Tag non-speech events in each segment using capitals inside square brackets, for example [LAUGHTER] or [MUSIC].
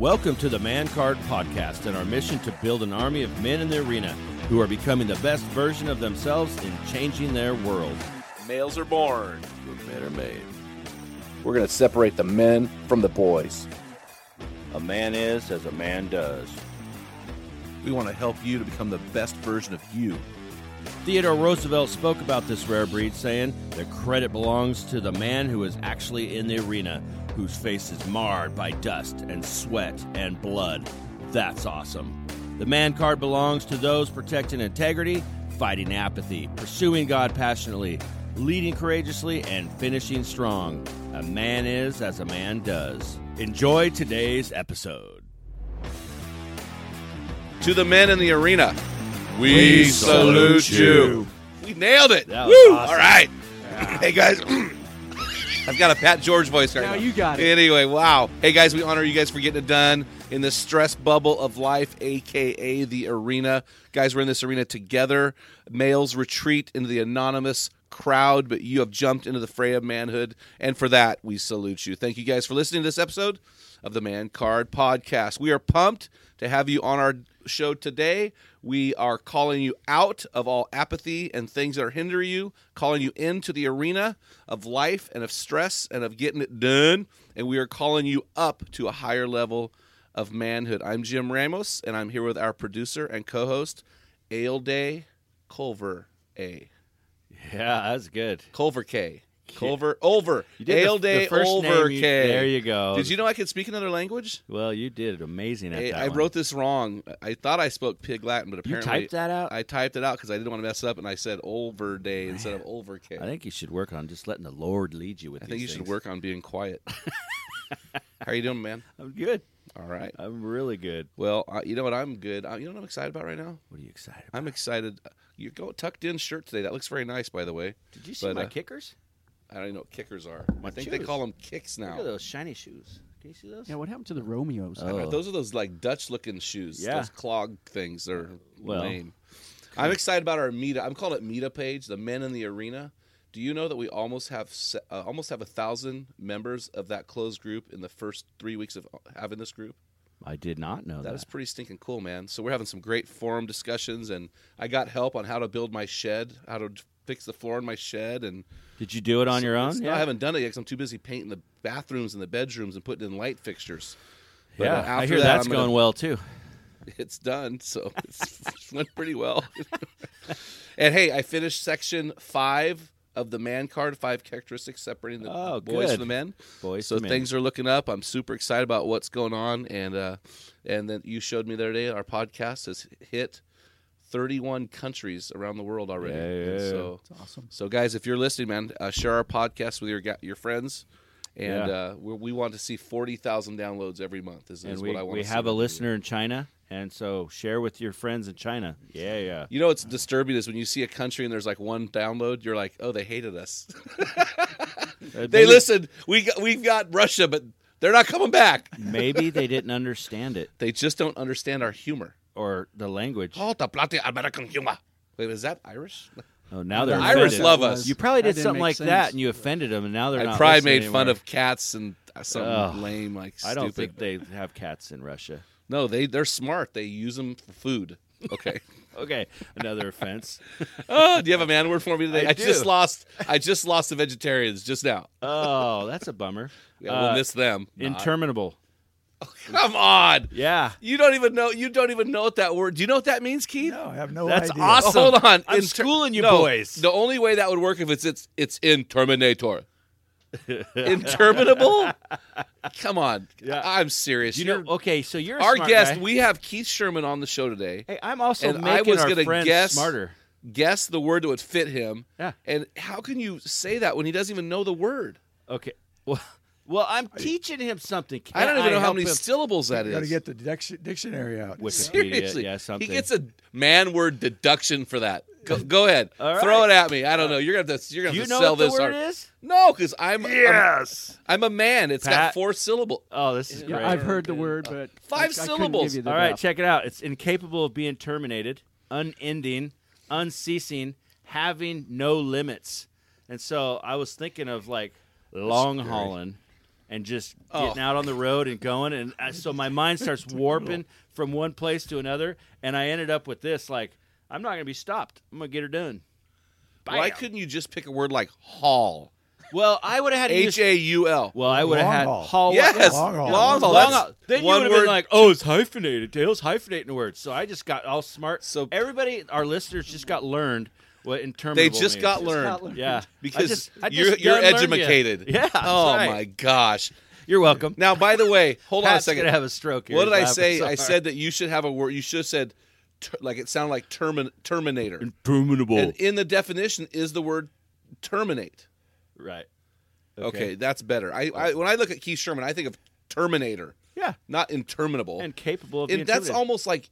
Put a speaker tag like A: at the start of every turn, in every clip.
A: Welcome to the Man Card Podcast and our mission to build an army of men in the arena who are becoming the best version of themselves in changing their world.
B: Males are born, but men are made. We're going to separate the men from the boys.
A: A man is as a man does.
C: We want to help you to become the best version of you.
A: Theodore Roosevelt spoke about this rare breed, saying, The credit belongs to the man who is actually in the arena, whose face is marred by dust and sweat and blood. That's awesome. The man card belongs to those protecting integrity, fighting apathy, pursuing God passionately, leading courageously, and finishing strong. A man is as a man does. Enjoy today's episode.
B: To the men in the arena, we,
A: We
B: salute, you.
A: you.
B: We nailed it.
A: That was
B: Woo!
A: awesome.
B: All right. Hey, guys. [CLEARS THROAT] I've got a Pat George voice right
D: Now
B: now.
D: you got it.
B: Anyway, wow. Hey, guys, we honor you guys for getting it done in the stress bubble of life, a.k.a. the arena. Guys, we're in this arena together. Males retreat into the anonymous crowd, but you have jumped into the fray of manhood. And for that, we salute you. Thank you guys for listening to this episode of the Man Card Podcast. We are pumped to have you on our show today. We are calling you out of all apathy and things that are hindering you, calling you into the arena of life and of stress and of getting it done. And we are calling you up to a higher level of manhood. I'm Jim Ramos, and I'm here with our producer and co host, Ailday Culver A.
A: Yeah, that's good.
B: Culver K. Culver Over.
A: You did the-
B: Ailday
A: the first
B: Over
A: name you-
B: K.
A: There you go.
B: Did you know I could speak another language?
A: Well, you did amazing at
B: I,
A: that.
B: I
A: one.
B: wrote this wrong. I thought I spoke Pig Latin, but
A: You
B: apparently
A: typed that out.
B: I typed it out because I didn't want to mess up, and I said Over Day instead of Over K.
A: I think you should work on just letting the Lord lead you with
B: I
A: these
B: think you should
A: things.
B: work on being quiet. [LAUGHS] How are you doing, man?
A: I'm good.
B: All right.
A: I'm really good.
B: Well, uh, you know what? I'm good. Uh, you know what I'm excited about right now?
A: What are you excited about?
B: I'm excited. You go tucked in shirt today. That looks very nice, by the way.
A: Did you see
B: but,
A: my
B: uh,
A: kickers?
B: I don't even know what kickers are. I think they
A: shoes.
B: call them kicks now.
A: Look at those shiny shoes. Can you see those?
D: Yeah, what happened to the Romeos?
B: I don't know.
A: Oh.
B: Those are those like Dutch looking shoes.
A: Yeah.
B: Those clog things. They're
A: Well,
B: lame. I'm excited about our Meta. I'm calling it Meta page, the Men in the Arena. Do you know that we almost have se- uh, almost have a thousand members of that closed group in the first three weeks of having this group?
A: I did not know that.
B: That is pretty stinking cool, man. So we're having some great forum discussions, and I got help on how to build my shed, how to fix the floor in my shed, and
A: Did you do it on your
B: it's-
A: own?
B: No, I haven't done it yet because I'm too busy painting the bathrooms and the bedrooms and putting in light fixtures. But,
A: yeah,
B: uh,
A: I
B: after
A: hear
B: that,
A: that's
B: gonna-
A: going well too.
B: it's done, so [LAUGHS] it's, it went pretty well. [LAUGHS] and hey, I finished section five of the man card, five characteristics separating the
A: Oh,
B: boys
A: good.
B: from the men.
A: Boys
B: so
A: to men.
B: things are looking up. I'm super excited about what's going on, and uh, and then you showed me the other day our podcast has hit 31 countries around the world already.
A: Yeah, yeah,
B: And
A: yeah.
B: So
D: It's awesome.
B: so guys, if you're listening, man, uh, share our podcast with your your friends. And
A: Yeah.
B: uh, we we want to see forty thousand downloads every month. Is,
A: and
B: is
A: we,
B: what I want.
A: we
B: to
A: have
B: see
A: a listener in China, and so share with your friends in China. Yeah, yeah.
B: You know what's disturbing is when you see a country and there's like one download, you're like, oh, they hated us. [LAUGHS]
A: Uh,
B: they
A: maybe-
B: listened. We got, we've got Russia, but they're not coming back.
A: Maybe they didn't understand it
B: They just don't understand our humor.
A: Or the language.
B: Oh, the bloody American humor. Wait, is that Irish?
A: Oh, now they're
B: Irish
A: offended.
B: love us.
A: You probably
D: That
A: did
D: didn't
A: something
D: make
A: like
D: sense.
A: that, and you offended them, and now they're
B: I
A: not.
B: probably
A: listening
B: made fun
A: anymore.
B: of cats and something
A: Ugh.
B: lame like
A: I don't think they have cats in Russia.
B: No, they they're smart. They use them for food. Okay. [LAUGHS]
A: Okay, another offense. [LAUGHS]
B: Oh, do you have a man word for me today?
A: I
B: I, just
A: do.
B: lost. I just lost the vegetarians just now.
A: Oh, that's a bummer. [LAUGHS]
B: Yeah, we'll
A: Uh,
B: miss them.
A: Interminable. [LAUGHS]
B: Come on.
A: Yeah.
B: You don't even know. You don't even know what that word. Do you know what that means, Keith?
D: No, I have no
A: That's
D: idea.
A: awesome.
B: Oh, hold on.
A: I'm
B: In ter-
A: schooling you
B: no,
A: boys.
B: The only way that would work if it's it's it's in Terminator. Interminable? [LAUGHS] Come on.
A: Yeah.
B: I'm serious.
A: You
B: You're-
A: know, okay, so you're a
B: our
A: smart
B: guest.
A: guy.
B: We have Keith Sherman on the show today.
A: Hey, I'm also
B: and I was
A: our
B: gonna guess-
A: smarter.
B: Guess the word that would fit him.
A: Yeah.
B: And how can you say that when he doesn't even know the word?
A: Okay. Well, well, I'm teaching him something.
B: I don't
A: Can't
B: even know how
A: help
B: many
A: him?
B: syllables that
D: You got to get the dic- dictionary out.
A: Wikipedia, [LAUGHS]
B: Seriously,
A: yeah, something.
B: he gets a man word deduction for that. Go, go ahead, [LAUGHS]
A: All
B: throw it at me. I don't uh, know. You're gonna have to. You're gonna
A: Do
B: have
A: you
B: to
A: know
B: sell
A: what the
B: this.
A: word
B: hard.
A: is?
B: No, because I'm
D: Yes.
B: I'm, I'm a man. It's got four syllables.
A: Oh, this is
E: Yeah,
A: great.
E: I've heard the word, but uh,
B: Five
E: I- I
B: syllables.
E: give you the
A: All right,
E: depth.
A: check it out. It's incapable of being terminated, unending, unceasing, having no limits. And so I was thinking of like long hauling and just
B: Oh.
A: getting out on the road and going. And I, so my mind starts [LAUGHS] warping from one place to another. And I ended up with this like, I'm not going to be stopped. I'm going to get her done.
B: Why couldn't you just pick a word like haul?
A: Well, I would have had.
B: H A U L.
A: Well, I would have had
D: haul.
A: haul.
B: Yes,
D: Long haul.
B: long haul.
A: Long haul. Then you would have been like, "Oh, it's hyphenated." Dale's hyphenating the word. So I just got all smart.
B: So-
A: everybody, our listeners, just got learned what interminable.
B: they just
A: means.
B: got learned
E: got learned.
A: Yeah,
B: because
A: I just, I
B: you're
A: just
B: you're
A: done you. Yeah. that's
B: Oh
A: right.
B: my gosh.
A: You're welcome.
B: Now, by the way, [LAUGHS] hold on a second.
A: gonna have a stroke. Here.
B: What did I say?
A: so
B: I said that you should have a word. You should have said ter- like it sounded like termin- Terminator.
A: interminable.
B: And in the definition is the word terminate.
A: right.
B: Okay, that's better. I, I when I look at Keith Sherman, I think of Terminator,
A: Yeah.
B: not interminable.
A: And capable of being.
B: And that's
A: terminated.
B: almost like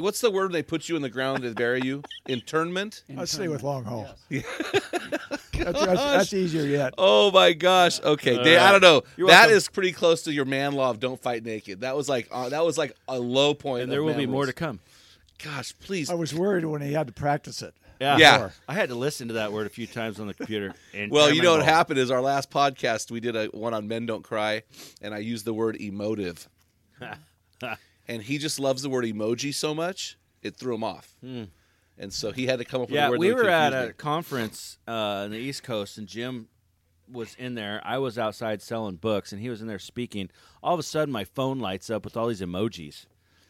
B: what's the word when they put you in the ground to bury you? [LAUGHS] Internment.
D: Let's stay with long haul.
E: Yes. [LAUGHS]
D: That's, that's, that's easier yet.
B: Oh my gosh. Okay, Dave, I don't know.
A: You're
B: That
A: welcome.
B: is pretty close to your man law of don't fight naked. That was like uh, that was like a low point.
A: And there will
B: man
A: be more to come.
B: Gosh, please.
D: I was worried when he had to practice it.
A: Yeah.
B: Yeah.
A: I had to listen to that word a few times on the computer.
B: Well, you know what happened is our last podcast we did a one on men don't cry, and I used the word emotive, [LAUGHS] and he just loves the word emoji so much it threw him off, and so he had to come up with
A: Yeah,
B: a word.
A: we were at
B: confuse
A: a
B: me.
A: conference uh, on the East Coast, and Jim was in there. I was outside selling books, and he was in there speaking. All of a sudden, my phone lights up with all these emojis,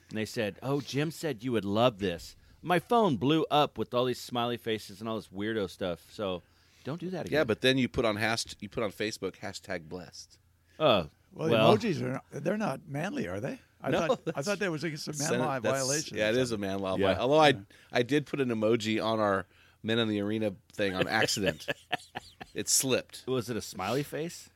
A: and they said, "Oh, Jim said you would love this." My phone blew up with all these smiley faces and all this weirdo stuff. So, don't do that again.
B: Yeah, but then you put on hasht- you put on Facebook hashtag blessed.
A: oh,
D: Well,
A: well,
D: emojis are not, they're not manly, are they? I
B: No,
D: thought I thought that was against a man
B: Senate-
D: law violation.
B: Yeah, it is a man law.
A: Yeah.
B: vi- Although I I did put an emoji on our men in the arena thing on accident. [LAUGHS] it slipped.
A: was it a smiley face?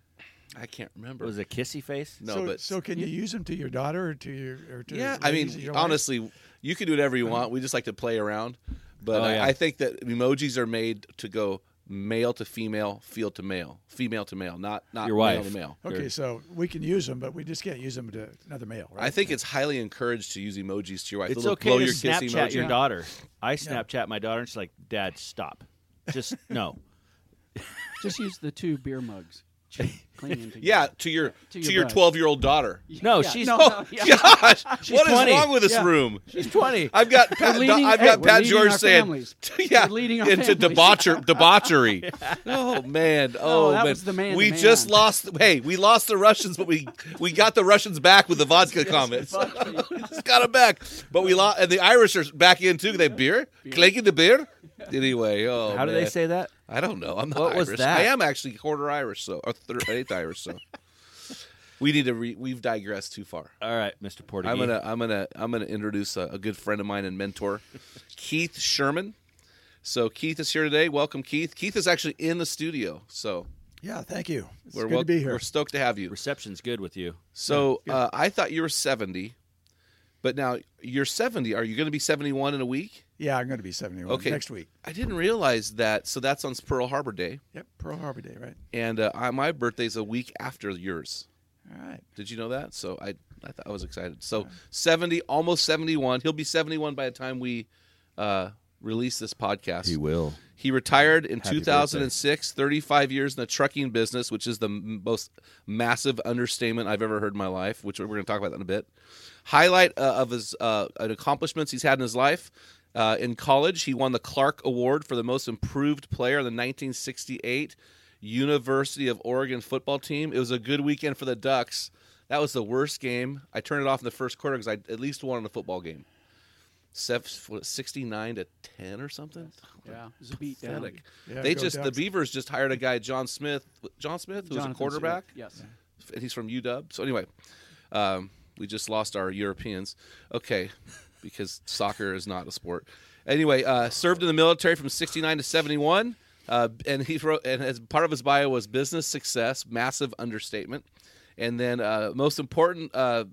B: I can't remember.
A: Was it a kissy face?
B: no,
D: so,
B: but
D: so can you use them to your daughter or to your or to
B: yeah, I mean,
D: your life?
B: honestly, you can do whatever you uh-huh. want. We just like to play around. But
A: Oh,
B: I,
A: yeah.
B: I think that emojis are made to go male to female, feel to male, female to male, not not
A: Your
B: male
A: wife.
B: to male.
D: Okay, so we can use them, but we just can't use them to another male, right?
B: I think it's highly encouraged to use emojis to your wife.
A: It's
B: the
A: okay
B: blow
A: to
B: your kiss
A: Snapchat
B: emoji.
A: your daughter. I Snapchat my daughter, and she's like, "Dad, stop. Just no." [LAUGHS]
E: Just use the two beer mugs. Clinging [LAUGHS] together.
B: Yeah, to your to,
E: To your
B: your twelve year old daughter.
A: No,
E: Yeah,
A: she's
E: no,
A: oh, [LAUGHS]
E: no, yeah. [LAUGHS]
B: Gosh, what is
A: 20.
B: wrong with this
E: Yeah.
B: room?
A: she's twenty.
B: I've got Pat,
E: leading-
B: I've
E: hey,
B: got
E: we're
B: Pat
E: leading
B: George
E: our
B: saying,
E: families.
B: yeah,
E: We're leading our
B: into
E: families.
B: debaucher, debauchery. Oh man, oh, oh
E: that
B: man,
E: was the man
B: we
E: to
B: just
E: man.
B: lost. Hey, we lost the Russians, but we we got the Russians back with the vodka comments. we just got them back, but we lost, and the Irish are back in too. They beer, clanking the beer. Anyway, oh,
A: How do
B: man.
A: they say that?
B: I don't know. I'm not
A: What
B: Irish.
A: was that?
B: I am actually quarter Irish, so or third, [LAUGHS] eighth Irish. So we need to. Re, we've digressed too far.
A: All right, Mr. Porter.
B: I'm gonna I'm gonna I'm gonna introduce a, a good friend of mine and mentor, [LAUGHS] Keith Sherman. So Keith is here today. Welcome, Keith. Keith is actually in the studio, so
D: yeah, thank you. It's
B: we're
D: good
B: wel-
D: to be here.
B: We're stoked to have you.
A: Reception's good with you.
B: So uh, I thought you were 70, but now you're 70. Are you going to be 71 in a week?
D: Yeah, I'm going to be 71
B: Okay.
D: next week.
B: I didn't realize that. So that's on Pearl Harbor Day,
D: Yep, Pearl Harbor Day, right?
B: and uh, I, my birthday's a week after yours.
D: All right.
B: Did you know that? So I I, thought I was excited. So 70, almost 71. He'll be 71 by the time we uh, release this podcast.
A: He will.
B: He retired in
A: Happy
B: 2006, 35 years in the trucking business, which is the m- most massive understatement I've ever heard in my life, which we're going to talk about that in a bit. Highlight uh, of his uh, accomplishments he's had in his life Uh, in college, he won the Clark Award for the most improved player on the 1968 University of Oregon football team. It was a good weekend for the Ducks. That was the worst game. I turned it off in the first quarter because I at least won in a football game. Sef- what, 69 to 10 or something.
E: Yeah, it was a beat down.
D: Yeah,
B: they
D: go
B: just the Beavers just hired a guy, John Smith. John Smith, who was a quarterback.
E: Stewart, Yes.
B: and he's from UW. So anyway, um, we just lost our Europeans. Okay, because soccer is not a sport. Anyway, uh, served in the military from '69 to '71, uh, and he wrote, and as part of his bio was business success, massive understatement, and then uh, most important. Uh,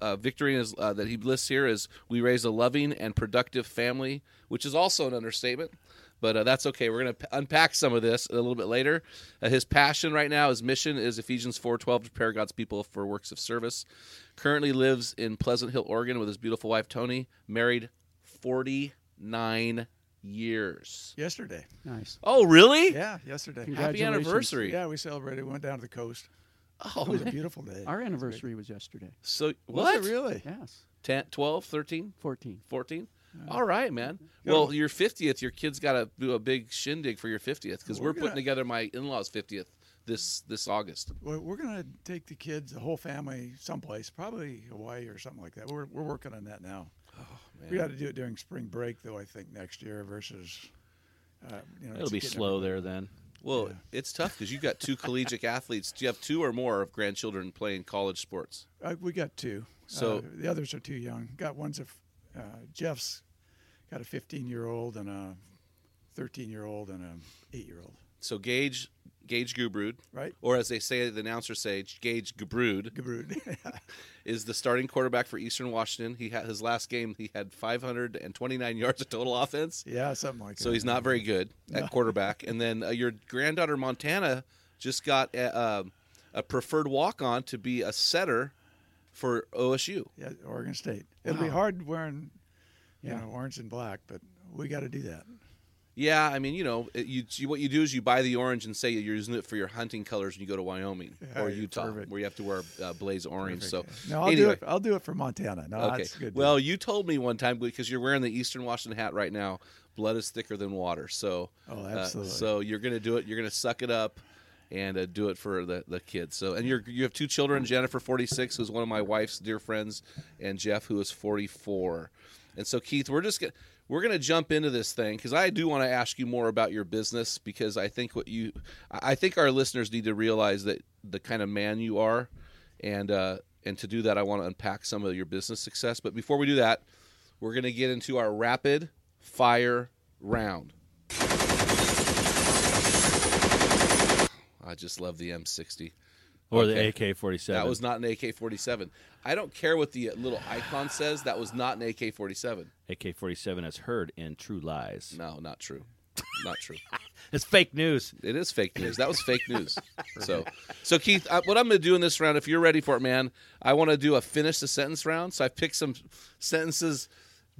B: uh, victory is, uh, that he lists here is we raise a loving and productive family, which is also an understatement. But uh, that's okay. We're going to p- unpack some of this a little bit later. Uh, his passion right now, his mission is Ephesians 4:12 to prepare God's people for works of service. Currently lives in Pleasant Hill, Oregon, with his beautiful wife Tony. Married 49 years.
D: Yesterday.
E: Nice.
B: Oh, really?
D: Yeah, yesterday.
B: Happy anniversary.
D: Yeah, we celebrated. We went down to the coast.
B: Oh,
D: It was a beautiful day.
E: Our anniversary was yesterday.
B: so
D: Was
B: what?
D: it really?
E: Yes.
B: 10, 12, 13?
E: 14.
B: 14 all right man well your 50th your kids got to do a big shindig for your 50th because we're,
D: We're
B: putting
D: gonna-
B: together my in-laws 50th this this august
D: Well, we're gonna take the kids, the whole family, someplace, probably Hawaii or something like that. We're we're working on that now.
B: Oh,
D: we got to do it during spring break, though. I think next year versus. Uh, you know,
A: It'll
D: it's
A: be
D: getting
A: slow
D: everybody-
A: there then.
B: well
D: Yeah.
B: it's tough because you've got two [LAUGHS] collegiate athletes do you have two or more of grandchildren playing college sports
D: Uh, we got two.
B: So-
D: uh, the others are too young. Got one's a f- uh, Jeff's got a 15 year old and a 13 year old and a 8 year old.
B: so gage gage gubrud
D: Right.
B: or as they say the announcers say gage gubrud
D: Gabrud. [LAUGHS]
B: is the starting quarterback for eastern washington he had his last game he had 529 [LAUGHS] yards of total offense
D: yeah, something like that.
B: So he's not very good [LAUGHS] at quarterback. And then uh, your granddaughter Montana just got a, um a preferred walk on to be a setter for OSU.
D: Yeah, Oregon State. It'll be hard wearing, you
E: Yeah.
D: know, orange and black, but we got to do that.
B: Yeah, I mean, you know, it, you, you what you do is you buy the orange and say you're using it for your hunting colors when you go to Wyoming
D: Yeah,
B: or Utah,
D: perfect.
B: where you have to wear uh, blaze orange. So
D: No, I'll do it. I'll do it for Montana. No,
B: okay.
D: that's good.
B: Well, you told me one time because you're wearing the Eastern Washington hat right now. Blood is thicker than water. So,
D: Oh,
B: uh,
D: absolutely.
B: so you're gonna do it. You're gonna suck it up and uh, do it for the, the kids. So, and you're you have two children. Jennifer, 46, who's one of my wife's dear friends, and Jeff, who is 44. And so, Keith, we're just gonna we're gonna jump into this thing because I do want to ask you more about your business because I think what you I think our listeners need to realize that the kind of man you are, and uh, and to do that, I want to unpack some of your business success. But before we do that, we're gonna get into our rapid fire round. I just love the M60.
A: Or
B: Okay.
A: the AK 47.
B: That was not an AK 47. I don't care what the little icon says. That was not an AK 47.
A: AK 47 as heard in True Lies.
B: No, not true. Not true. [LAUGHS]
A: It's fake news.
B: It is fake news. That was fake news. [LAUGHS] So, so Keith, uh, what I'm going to do in this round, if you're ready for it, man, I want to do a finish the sentence round. So I picked some sentences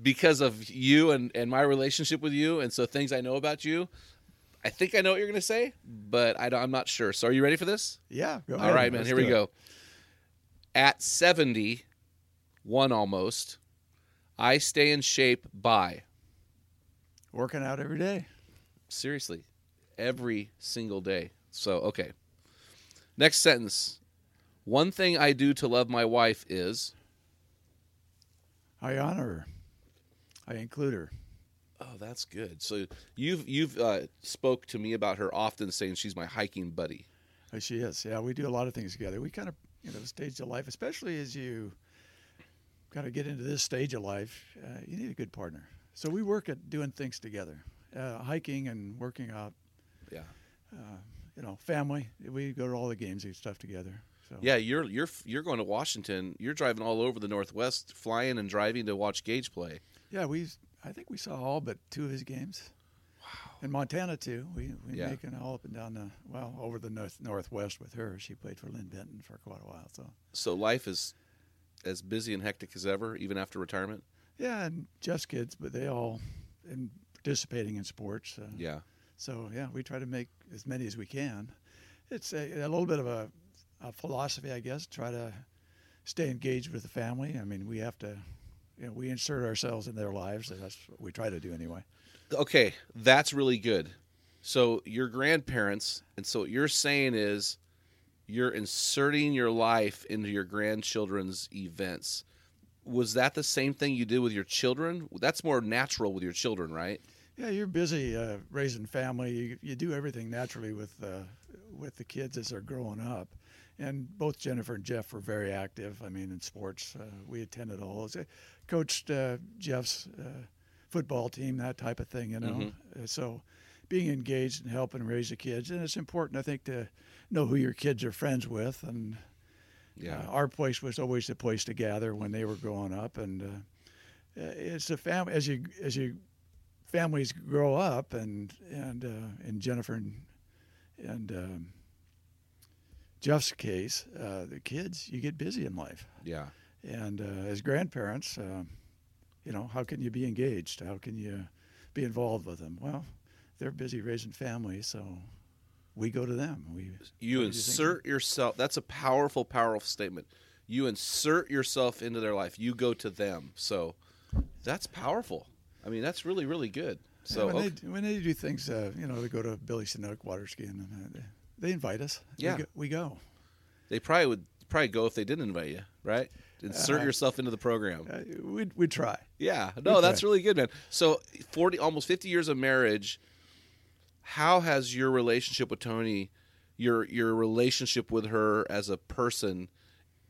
B: because of you and, and my relationship with you, and so things I know about you. I think I know what you're going to say, but I don't, I'm not sure. So are you ready for this?
D: yeah. Go
B: All
D: ahead.
B: right, man.
D: Let's
B: Here we
D: it.
B: go. At 70, one almost, I stay in shape by
D: Working out every day.
B: seriously every single day. So okay. Next sentence. One thing I do to love my wife is
D: I honor her. I include her.
B: Oh, that's good. So you've you've uh, spoke to me about her often, saying she's my hiking buddy.
D: Uh, She is. Yeah, we do a lot of things together. We kind of, you know, stage of life, especially as you kind of get into this stage of life, uh, you need a good partner. So we work at doing things together, uh, hiking and working out.
B: Yeah.
D: You know, family. We go to all the games and stuff together. So
B: Yeah, you're you're you're going to Washington. You're driving all over the Northwest, flying and driving to watch Gage play.
D: yeah. We, I think we saw all but two of his games. Wow. In Montana too. We we
B: Yeah.
D: making all up and down the well over the north northwest with her. She played for Lynn Benton for quite a while. So
B: So life is as busy and hectic as ever, even after retirement.
D: yeah, and Jeff's kids, but they all in participating in sports. Uh,
B: Yeah.
D: So yeah, we try to make as many as we can. It's a, a little bit of a, a philosophy, I guess. Try to stay engaged with the family. I mean, we have to you know, we insert ourselves in their lives, and that's what we try to do anyway.
B: Okay, that's really good. So your grandparents, and so what you're saying is you're inserting your life into your grandchildren's events. Was that the same thing you did with your children? That's more natural with your children, right?
D: Yeah, you're busy uh, raising family. You, you do everything naturally with uh, with the kids as they're growing up. And both Jennifer and Jeff were very active. I mean, in sports, uh, we attended all those. Coached uh, Jeff's uh, football team, that type of thing. You know, Uh, so being engaged and helping raise the kids, and it's important, I think, to know who your kids are friends with. And
B: Yeah.
D: uh, our place was always the place to gather when they were growing up, and uh, it's a family as you as you families grow up, and and uh, in Jennifer and and um, Jeff's case, uh, the kids you get busy in life,
B: yeah.
D: and uh, as grandparents, uh, you know how can you be engaged? How can you be involved with them? Well, they're busy raising families, so we go to them. We
B: You
D: do you
B: insert yourself. That's a powerful, powerful statement. You insert yourself into their life. You go to them. So that's powerful. I mean, that's really, really good. So
D: when,
B: okay.
D: they, when they do things, uh, you know, they go to Billy Chinook water skiing, and uh, they, invite us.
B: Yeah.
D: we go. We go.
B: they probably would probably go if they didn't invite you, right? Insert
D: Uh,
B: yourself into the program.
D: Uh, we'd, we'd try.
B: Yeah, no, that's
D: Okay.
B: really good, man. So forty, almost fifty years of marriage. How has your relationship with Tony, your your relationship with her as a person,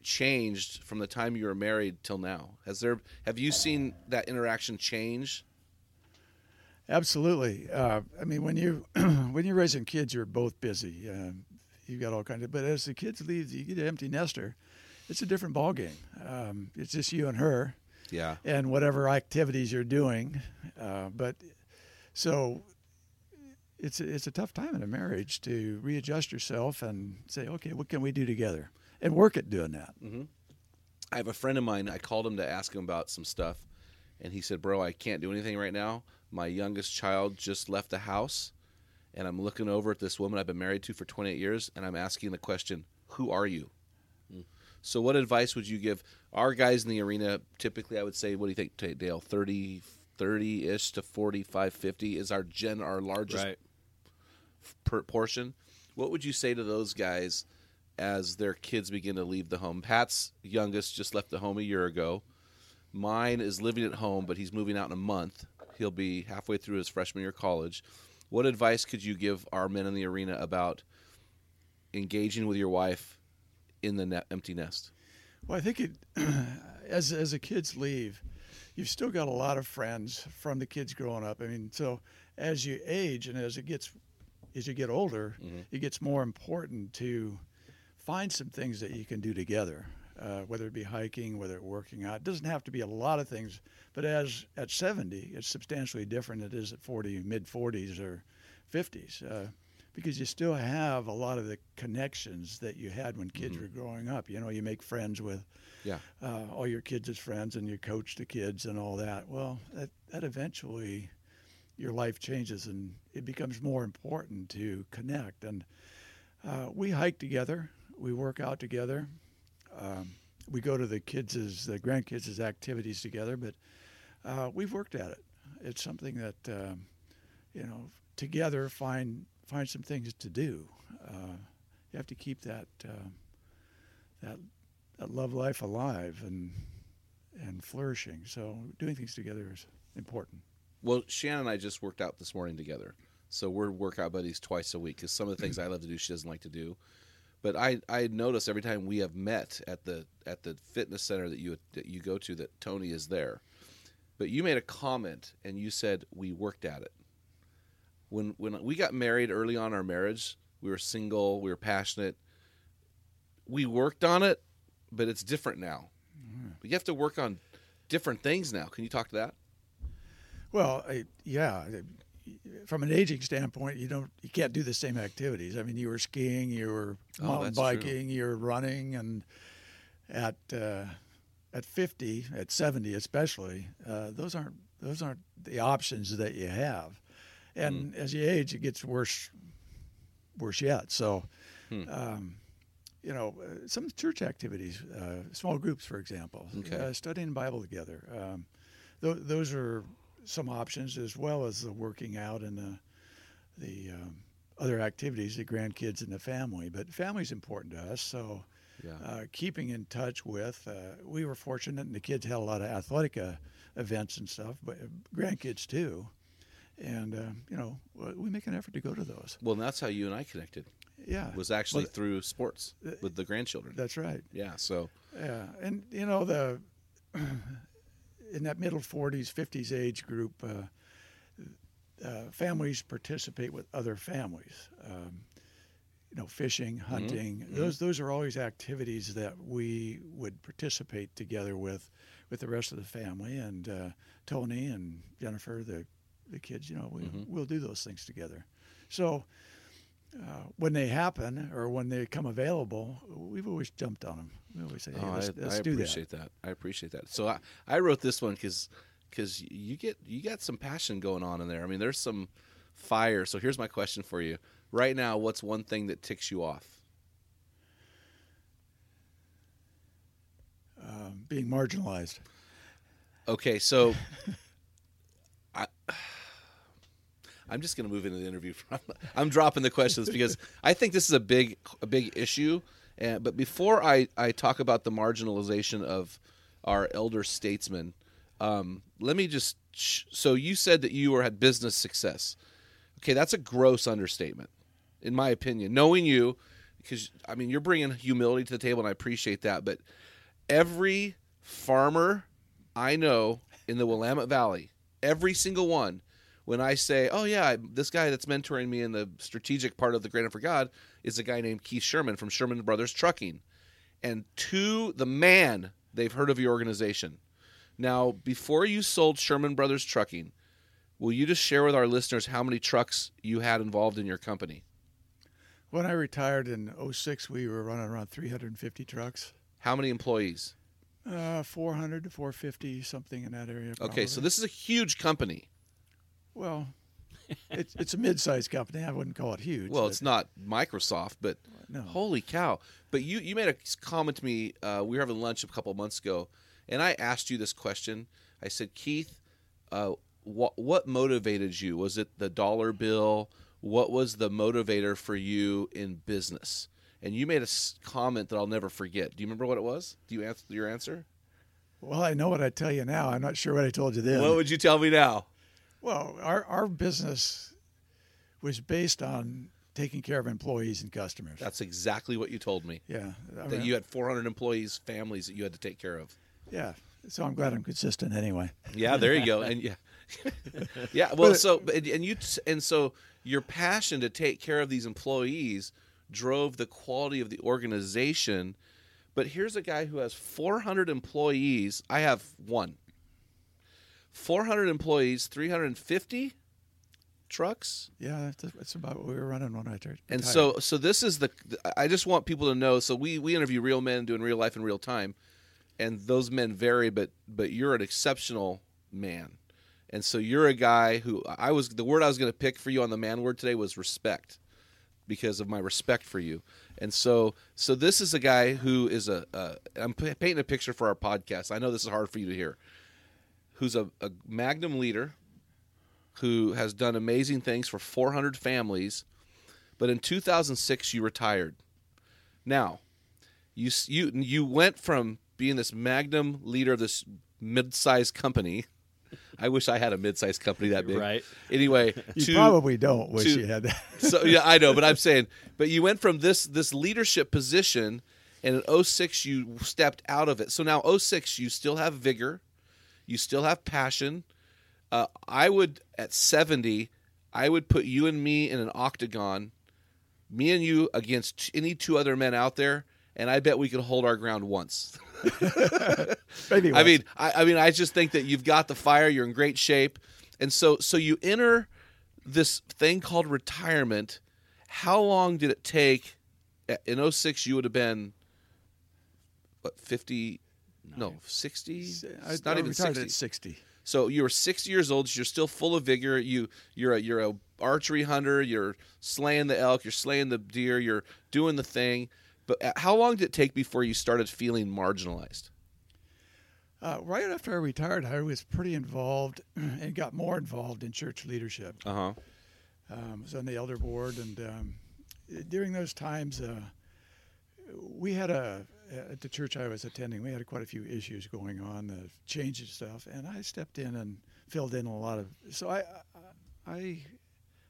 B: changed from the time you were married till now? Has there have you seen that interaction change?
D: Absolutely. Uh, I mean, when you [CLEARS THROAT] when you're raising kids, you're both busy. Um, you got all kinds of. But as the kids leave, you get an empty nester. It's a different ballgame. Um, it's just you and her,
B: Yeah,
D: and whatever activities you're doing. Uh, but so it's a, it's a tough time in a marriage to readjust yourself and say, okay, what can we do together, and work at doing that.
B: I have a friend of mine. I called him to ask him about some stuff, and he said, "Bro, I can't do anything right now. My youngest child just left the house, and I'm looking over at this woman I've been married to for 28 years, and I'm asking the question, "Who are you?" Hmm. So, what advice would you give our guys in the arena? Typically, I would say, what do you think, Dale? 30, 30 ish to 45, 50 is our gen, our largest
A: Right.
B: per portion. What would you say to those guys as their kids begin to leave the home? Pat's youngest just left the home a year ago. Mine is living at home, but he's moving out in a month. He'll be halfway through his freshman year of college. What advice could you give our men in the arena about engaging with your wife in the ne- empty nest?
D: Well, I think it, [CLEARS THROAT] as as the kids leave, you've still got a lot of friends from the kids growing up. I mean, so as you age and as it gets, as you get older, mm-hmm. it gets more important to find some things that you can do together. Uh, whether it be hiking, whether it working out, it doesn't have to be a lot of things. But as at 70, it's substantially different than it is at 40, mid 40s or 50s. Uh, because you still have a lot of the connections that you had when kids were growing up. You know, you make friends with
B: Yeah.
D: uh, all your kids as friends and you coach the kids and all that. Well, that, that eventually your life changes and it becomes more important to connect. And uh, we hike together, we work out together, um, we go to the kids' the grandkids' activities together. But uh, we've worked at it. It's something that um, you know together find find some things to do. Uh, you have to keep that uh, that that love life alive and and flourishing. So doing things together is important.
B: Well, Shannon and I just worked out this morning together. So we're workout buddies twice a week because some of the things [CLEARS THROAT] I love to do, she doesn't like to do. But I I notice every time we have met at the at the fitness center that you that you go to that Tony is there. But you made a comment and you said we worked at it. When when we got married early on in our marriage, we were single, we were passionate. We worked on it, but it's different now. But you have to work on different things now. Can you talk to that?
D: Well, I, yeah. From an aging standpoint, you don't, you can't do the same activities. I mean, you were skiing, you were
B: Oh,
D: mountain
B: true.
D: biking, you were running, and at uh, at 50, at 70 especially, uh, those aren't those aren't the options that you have. And
B: Hmm.
D: as you age, it gets worse worse yet. So,
B: Hmm.
D: um, you know, uh, some church activities, uh, small groups, for example,
B: Okay.
D: uh, studying the Bible together. Um, th- those are some options, as well as the working out and the the um, other activities, the grandkids and the family. But family's important to us, so
B: Yeah.
D: uh, keeping in touch with. Uh, we were fortunate, and the kids had a lot of athletic uh, events and stuff, but uh, grandkids too. And uh, you know, we make an effort to go to those.
B: Well, that's how you and I connected.
D: Yeah,
B: Was actually
D: Well,
B: through sports with the grandchildren.
D: that's right.
B: Yeah. So
D: Yeah, and you know the [CLEARS THROAT] in that middle 40s, 50s age group, uh, uh, families participate with other families. Um, you know, fishing, hunting. Those those are always activities that we would participate together with, with the rest of the family. And uh, Tony and Jennifer, the the kids, you know, we, we'll do those things together. So. Uh, when they happen or when they come available, we've always jumped on them. We always say, "Hey,
B: Oh,
D: let's,
B: I,
D: let's
B: I
D: do that."
B: appreciate that. I appreciate that. So I, I wrote this one because you get you got some passion going on in there. I mean, there's some fire. So here's my question for you. Right now, what's one thing that ticks you off?
D: um, being marginalized.
B: Okay, so [LAUGHS] I I'm just going to move into the interview. [LAUGHS] I'm dropping the questions because I think this is a big a big issue. And but before I I talk about the marginalization of our elder statesmen, um, let me just. Sh- so you said that you were had business success. Okay, that's a gross understatement, in my opinion. Knowing you, because I mean you're bringing humility to the table, and I appreciate that. But every farmer I know in the Willamette Valley, every single one, when I say, "Oh yeah, this guy that's mentoring me in the strategic part of the Granite for God is a guy named Keith Sherman from Sherman Brothers Trucking," and to the man, they've heard of your organization. Now, before you sold Sherman Brothers Trucking, will you just share with our listeners how many trucks you had involved in your company?
D: When I retired in 06, we were running around 350 trucks,
B: How many employees?
D: uh, 400 to 450, something in that area.
B: Okay, so this is a huge company.
D: Well, it's it's a mid-sized company. I wouldn't call it huge.
B: Well,
D: but
B: it's not Microsoft, but
D: No.
B: holy cow! But you you made a comment to me. Uh, we were having lunch a couple months ago, and I asked you this question. I said, Keith, uh, what what motivated you? Was it the dollar bill? What was the motivator for you in business? And you made a comment that I'll never forget. Do you remember what it was? Do you answer your answer?
D: well, I know what I tell you now. I'm not sure what I told you then.
B: What would you tell me now?
D: Well, our our business was based on taking care of employees and customers.
B: That's exactly what you told me.
D: yeah. I
B: That
D: mean,
B: you had 400 employees, families that you had to take care of.
D: yeah. So I'm glad I'm consistent anyway.
B: Yeah, there you go. [LAUGHS] And yeah, [LAUGHS] yeah. Well,
D: But-
B: so and and you and so your passion to take care of these employees drove the quality of the organization. But here's a guy who has 400 employees. I have one. 400 employees, 350 trucks.
D: Yeah, that's, that's about what we were running when I retired.
B: And so, so this is the. I just want people to know. So we we interview real men doing real life in real time, and those men vary. But but you're an exceptional man, and so you're a guy who I was. The word I was going to pick for you on the man word today was respect, because of my respect for you. And so so this is a guy who is a. a I'm p- painting a picture for our podcast. I know this is hard for you to hear. Who's a, a Magnum leader, who has done amazing things for 400 families but in 2006 you retired. Now, you you you went from being this magnum leader of this mid-sized company. [LAUGHS] I wish I had a mid-sized company that big.
A: Right.
B: Anyway, [LAUGHS]
D: you
B: to
D: probably don't wish
B: to-
D: you had that. [LAUGHS]
B: so yeah, I know, but I'm saying, but you went from this this leadership position, and in 06 you stepped out of it. So now 06 you still have vigor, you still have passion. Uh, I would at 70, I would put you and me in an octagon, me and you against any two other men out there, and I bet we could hold our ground once. [LAUGHS]
D: Maybe
B: I mean, I, I mean, I just think that you've got the fire. You're in great shape, and so so you enter this thing called retirement. How long did it take? In 06, you would have been what 50? No, 60.
D: I,
B: not
D: I
B: even
D: retired
B: 60.
D: at 60.
B: So you were 60 years old. You're still full of vigor. You you're a you're a archery hunter. You're slaying the elk. You're slaying the deer. You're doing the thing. But uh, how long did it take before you started feeling marginalized?
D: Uh, right after I retired, I was pretty involved [CLEARS THROAT] and got more involved in church leadership.
B: Uh huh.
D: Um, was on the elder board, and um, during those times, uh, we had a at the church I was attending, we had quite a few issues going on, the change and stuff, and I stepped in and filled in a lot of. So I, I,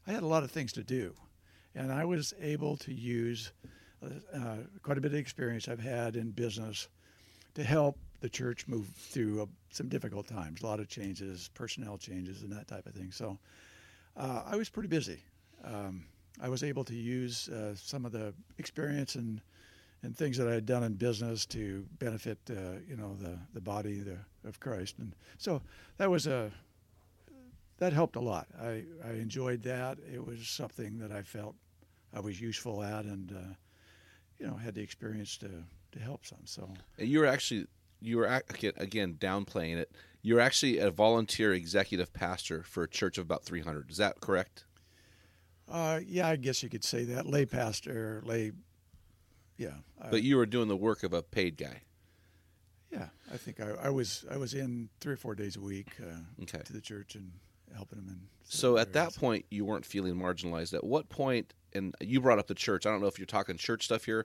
D: I had a lot of things to do, and I was able to use uh, quite a bit of experience I've had in business to help the church move through uh, some difficult times, a lot of changes, personnel changes, and that type of thing. So uh, I was pretty busy. Um, I was able to use uh, some of the experience and and things that I had done in business to benefit, uh, you know, the the body the, of Christ, and so that was a that helped a lot. I I enjoyed that. It was something that I felt I was useful at, and uh, you know, had the experience to to help some. So
B: And you were actually you were again, again downplaying it. You're actually a volunteer executive pastor for a church of about 300. Is that correct?
D: uh, yeah, I guess you could say that lay pastor, lay, yeah, I-
B: But you were doing the work of a paid guy.
D: yeah. I think I, I was I was in three or four days a week uh,
B: Okay.
D: to the church and helping them. In
B: So at that point, you weren't feeling marginalized. At what point, and you brought up the church. I don't know if you're talking church stuff here.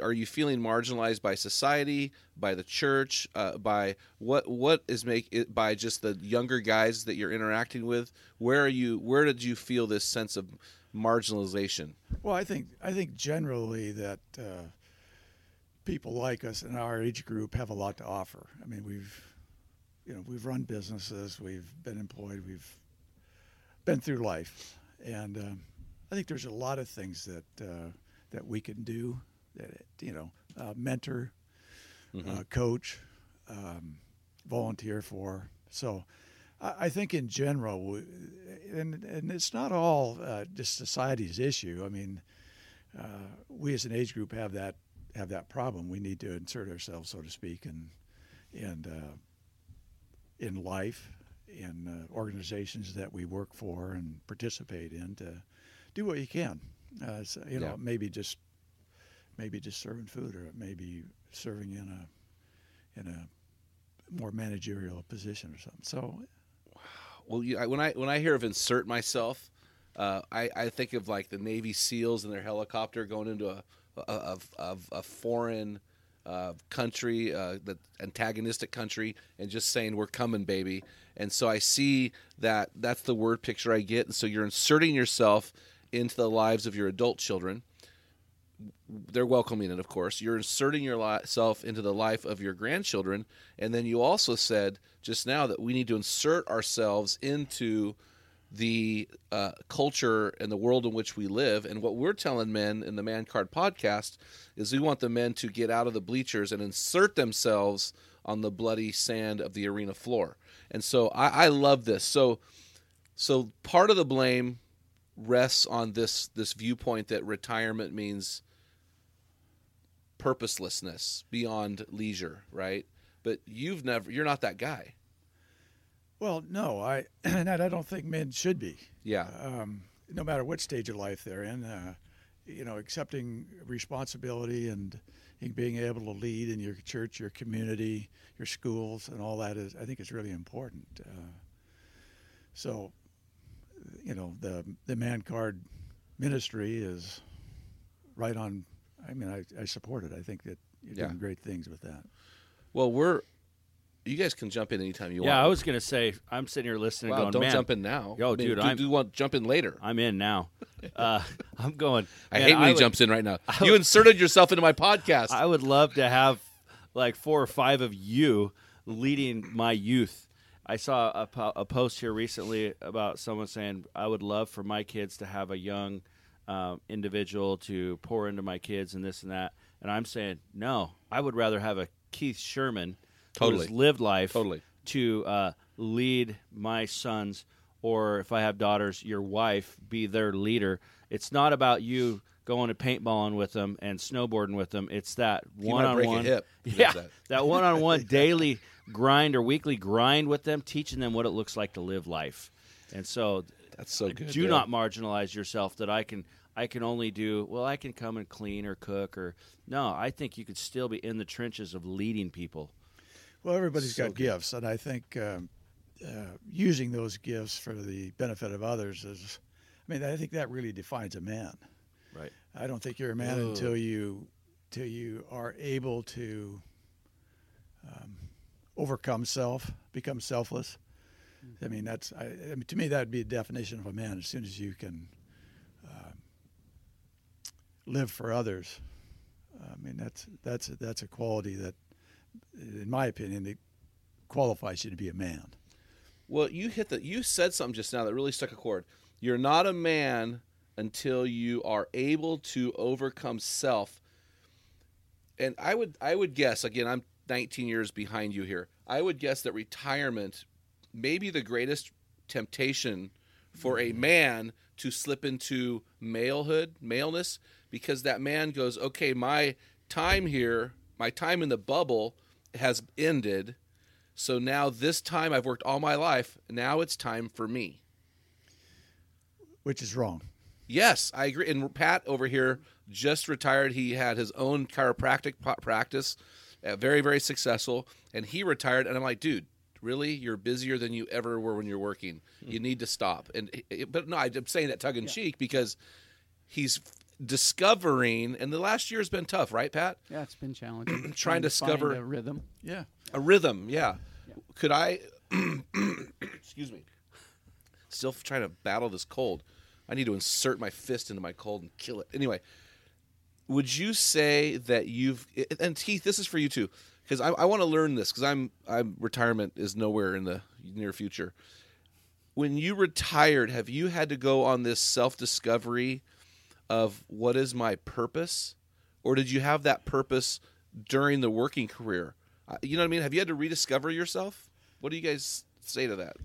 B: Are you feeling marginalized by society, by the church, uh, by what? What is make it by just the younger guys that you're interacting with? Where are you? Where did you feel this sense of marginalization?
D: Well, I think I think generally that uh, people like us in our age group have a lot to offer. I mean, we've you know we've run businesses, we've been employed, we've been through life, and um, I think there's a lot of things that uh, that we can do. That you know, uh, mentor, uh, coach, um, volunteer for. So. I think in general, and and it's not all uh, just society's issue. I mean, uh, we as an age group have that have that problem. We need to insert ourselves, so to speak, and and uh, in life, in uh, organizations that we work for and participate in to do what you can. Uh, so, you know,
B: Yeah.
D: maybe just maybe just serving food, or maybe serving in a in a more managerial position or something. So
B: Well, you, I, when I when I hear of insert myself, uh, I, I think of like the Navy SEALs and their helicopter going into a a, a, a foreign uh, country, uh, the antagonistic country, and just saying "We're coming, baby." And so I see that that's the word picture I get. And so you're inserting yourself into the lives of your adult children. They're welcoming it, of course. You're inserting yourself into the life of your grandchildren, and then you also said just now that we need to insert ourselves into the uh, culture and the world in which we live. And what we're telling men in the Man Card podcast is we want the men to get out of the bleachers and insert themselves on the bloody sand of the arena floor. And so I, I love this. So, so part of the blame rests on this this viewpoint that retirement means purposelessness beyond leisure, right? But you've never you're not that guy.
D: Well, no, I [CLEARS THROAT] and I don't think men should be.
B: Yeah.
D: Um, no matter what stage of life they're in, uh, you know, accepting responsibility and being able to lead in your church, your community, your schools, and all that is, I think, is really important. Uh, so, you know, the the man card ministry is right on. I mean, I, I support it. I think that you're
B: Yeah.
D: doing great things with that.
B: Well, we're you guys can jump in anytime you want.
A: Yeah, I was gonna say I'm sitting here listening,
B: wow,
A: going,
B: don't
A: man,
B: jump in now.
A: Yo,
B: I mean,
A: dude,
B: do,
A: I'm-
B: do you want jump in later?
A: I'm in now. [LAUGHS] Uh, I'm going.
B: I
A: man,
B: hate when he
A: would-
B: jumps in right now.
A: I
B: You
A: would-
B: inserted yourself into my podcast.
A: I would love to have like four or five of you leading my youth. I saw a, a post here recently about someone saying I would love for my kids to have a young um, individual to pour into my kids and this and that. And I'm saying no. I would rather have a Keith Sherman
B: Totally.
A: lived life
B: Totally.
A: to uh, lead my sons, or if I have daughters, your wife be their leader. It's not about you going to paintballing with them and snowboarding with them. It's that one on one.
B: hip [LAUGHS] if he
A: Yeah,
B: that.
A: that one on one daily grind or weekly grind with them, teaching them what it looks like to live life. And so,
B: That's so good.
A: do not marginalize yourself. That I can I can only do well. I can come and clean or cook or no. I think you could still be in the trenches of leading people.
D: Well, everybody's
A: So
D: got
A: good.
D: gifts, and I think um, uh, using those gifts for the benefit of others is, I mean, I think that really defines a man.
A: Right.
D: I don't think you're a man
A: Ugh.
D: until you, till you are able to um, overcome self, become selfless. I mean, that's I, I mean, to me that would be a definition of a man. As soon as you can live for others, I mean, that's that's that's a quality that, in my opinion, it qualifies you to be a man.
B: Well, you hit the you said something just now that really stuck a chord. You're not a man until you are able to overcome self. And I would I would guess again I'm 19 years behind you here. I would guess that retirement may be the greatest temptation for a mm-hmm. man to slip into malehood, maleness because that man goes, "Okay, my time here, my time in the bubble has ended." So now this time I've worked all my life. Now it's time for me.
D: which is wrong.
B: Yes, I agree. And Pat over here just retired. He had his own chiropractic practice, uh, very very successful, and he retired. And I'm like, dude, really? You're busier than you ever were when you're working. You need to stop. And but no, I'm saying that tongue in cheek because he's discovering. And the last year has been tough, right, Pat?
E: Yeah, it's been challenging. [CLEARS THROAT]
B: Trying to
E: find
B: discover-
E: a rhythm.
D: Yeah.
B: A rhythm, yeah. Could I? [CLEARS THROAT] excuse me. Still trying to battle this cold. I need to insert my fist into my cold and kill it. Anyway, would you say that you've? And keith this is for you too, because I, I want to learn this because I'm I'm retirement is nowhere in the near future. When you retired, have you had to go on this self discovery of what is my purpose, or did you have that purpose during the working career? Uh, You know what I mean? Have you had to rediscover yourself? What do you guys say to that?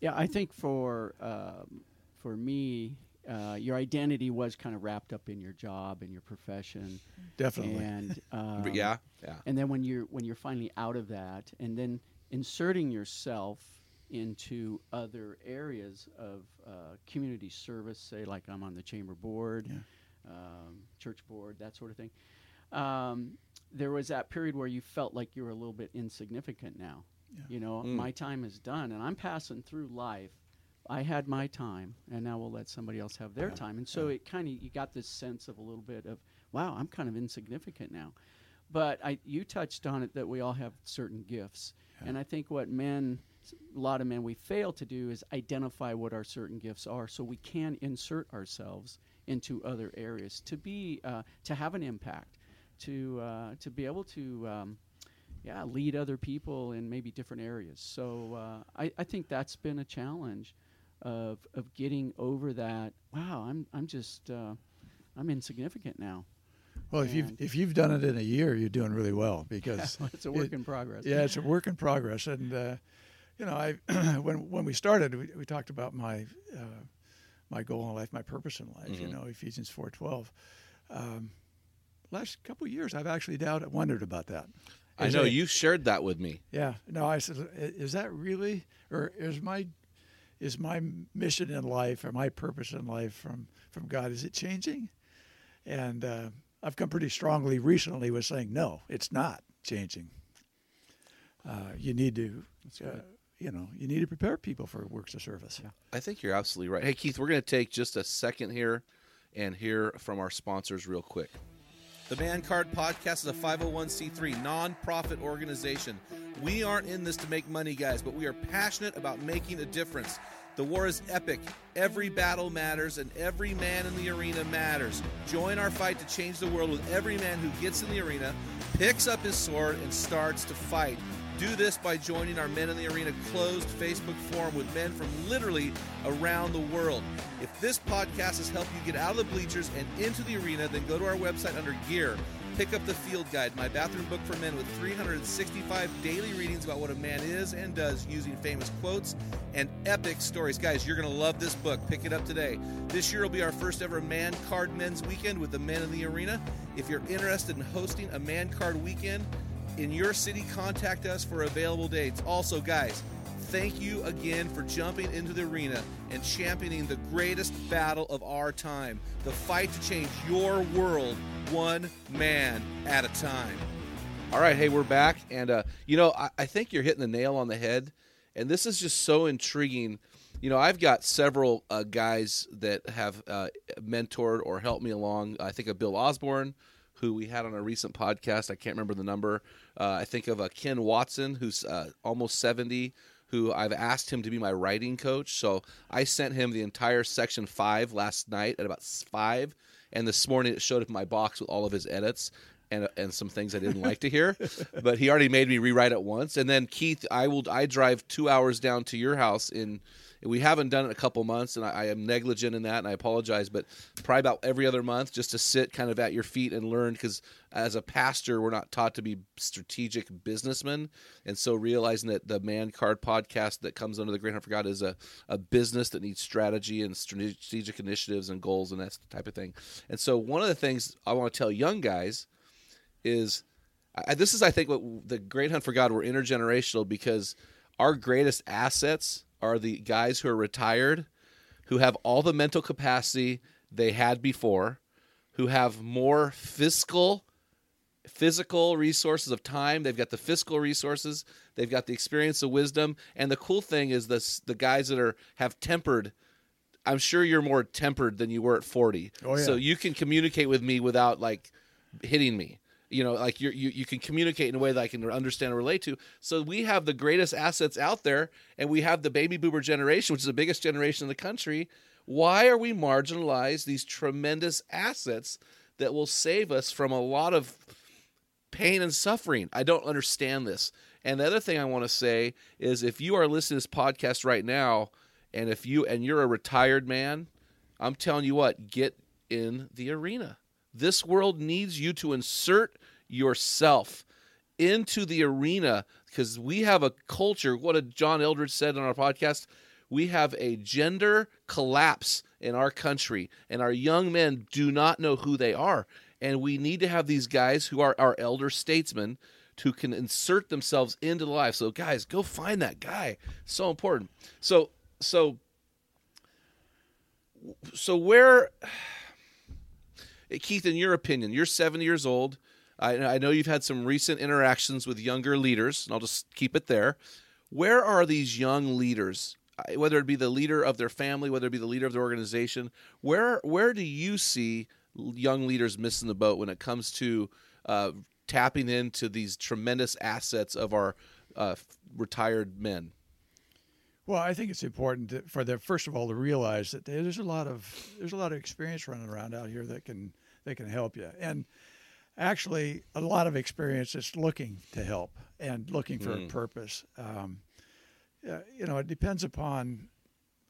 E: Yeah, I think for um, for me, uh, your identity was kind of wrapped up in your job and your profession,
D: Definitely.
E: and [LAUGHS] um,
B: But yeah, yeah.
E: and then when you're when you're finally out of that, and then inserting yourself into other areas of uh, community service, say like I'm on the chamber board, um, church board, that sort of thing. Um, there was that period where you felt like you were a little bit insignificant now. You know,
B: Mm.
E: my time is done, and I'm passing through life. I had my time, and now we'll let somebody else have their time. And so it kind of you got this sense of a little bit of, wow, I'm kind of insignificant now. But I, you touched on it that we all have certain gifts, and I think what men, a lot of men, we fail to do is identify what our certain gifts are, so we can insert ourselves into other areas to be uh, to have an impact, to uh, to be able to. Um, yeah, lead other people in maybe different areas. So uh, I, I think that's been a challenge of of getting over that. Wow, I'm I'm just uh, I'm insignificant now.
D: Well, if you've if you've done it in a year, you're doing really well because [LAUGHS]
E: it's a work
D: it-
E: in progress.
D: Yeah, it's a work in progress, and uh, you know, I [CLEARS THROAT] when when we started, we, we talked about my uh, my goal in life, my purpose in life. You know, Ephesians four twelve. Um, last couple of years, I've actually doubted, wondered about that.
B: I know
D: it-
B: you shared that with me.
D: Yeah, no, I said, is that really, or is my is my mission in life or my purpose in life from from God is it changing? And uh, I've come pretty strongly recently with saying no, it's not changing. Uh, you need to, uh, you know, you need to prepare people for works of service. Yeah.
B: I think you're absolutely right. Hey, Keith, we're going to take just a second here and hear from our sponsors real quick. The Man Card Podcast is a 501c3 nonprofit organization. We aren't in this to make money, guys, but we are passionate about making a difference. The war is epic. Every battle matters, and every man in the arena matters. Join our fight to change the world with every man who gets in the arena, picks up his sword, and starts to fight. Do this by joining our Men in the Arena closed Facebook forum with men from literally around the world. If this podcast has helped you get out of the bleachers and into the arena, then go to our website under Gear. Pick up the Field Guide, my bathroom book for men with 365 daily readings about what a man is and does using famous quotes and epic stories. Guys, you're going to love this book. Pick it up today. This year will be our first ever Man Card Men's Weekend with the men in the arena. If you're interested in hosting a Man Card Weekend, in your city, contact us for available dates. Also, guys, thank you again for jumping into the arena and championing the greatest battle of our time the fight to change your world one man at a time. All right, hey, we're back. And, uh, you know, I, I think you're hitting the nail on the head. And this is just so intriguing. You know, I've got several uh, guys that have uh, mentored or helped me along. I think of Bill Osborne, who we had on a recent podcast. I can't remember the number. Uh, I think of uh, Ken Watson, who's uh, almost 70, who I've asked him to be my writing coach. So I sent him the entire section five last night at about five. And this morning it showed up in my box with all of his edits and and some things I didn't like to hear. [LAUGHS] But he already made me rewrite it once. And then Keith, I will I drive two hours down to your house in. We haven't done it a couple months, and I, I am negligent in that, and I apologize. But probably about every other month, just to sit kind of at your feet and learn, because as a pastor, we're not taught to be strategic businessmen, and so realizing that the Man Card podcast that comes under the Great Hunt for God is a, a business that needs strategy and strategic initiatives and goals and that type of thing. And so one of the things I want to tell young guys is I, this is I think what the Great Hunt for God we're intergenerational because our greatest assets are the guys who are retired, who have all the mental capacity they had before, who have more fiscal physical resources of time. They've got the fiscal resources. They've got the experience of wisdom. And the cool thing is this the guys that are have tempered i'm sure you're more tempered than you were at 40
D: Oh, yeah.
B: so you can communicate with me without like hitting me you know like you you can communicate in a way that i can understand and relate to. So we have the greatest assets out there and we have the baby boomer generation which is the biggest generation in the country. Why are we marginalize these tremendous assets that will save us from a lot of pain and suffering? I don't understand this. And the other thing i want to say is if you are listening to this podcast right now and if you and you're a retired man i'm telling you what get in the arena this world needs you to insert yourself into the arena because we have a culture. What John Eldredge said on our podcast? We have a gender collapse in our country, and our young men do not know who they are. And we need to have these guys who are our elder statesmen who can insert themselves into the life. So, guys, go find that guy. So important. So, so, so where Keith, in your opinion, you're 70 years old. I, I know you've had some recent interactions with younger leaders, and I'll just keep it there. Where are these young leaders, whether it be the leader of their family, whether it be the leader of their organization? Where where do you see young leaders missing the boat when it comes to uh, tapping into these tremendous assets of our uh, retired men?
D: Well, I think it's important to, for them first of all to realize that there's a lot of there's a lot of experience running around out here that can that can help you, and actually a lot of experience that's looking to help and looking for a purpose. Um, you know, it depends upon.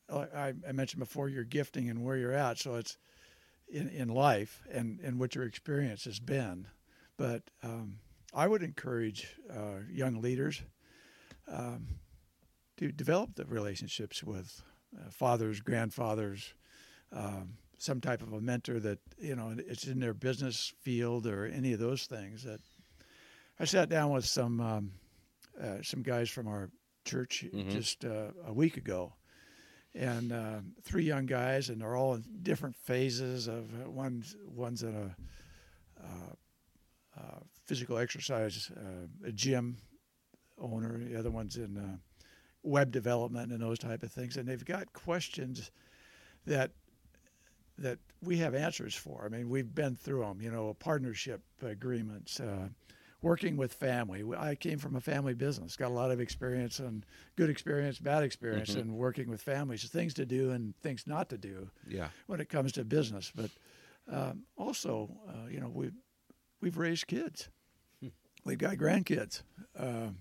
D: like I, I mentioned before your gifting and where you're at, so it's in in life and and what your experience has been. But um, I would encourage uh, young leaders to develop the relationships with uh, fathers, grandfathers, um, some type of a mentor that you know it's in their business field or any of those things. That I sat down with some um, uh, some guys from our church just uh, a week ago, and uh, three young guys, and they're all in different phases of uh, one's one's in a uh, uh, physical exercise uh, a gym owner, the other one's in uh, web development and those type of things, and they've got questions that that we have answers for. I mean, we've been through them. You know, partnership agreements, uh, working with family. I came from a family business, got a lot of experience and good experience, bad experience, in working with families, things to do and things not to do
B: Yeah.
D: when it comes to business. But um, also, uh, you know, we we've raised kids, we've got grandkids. Um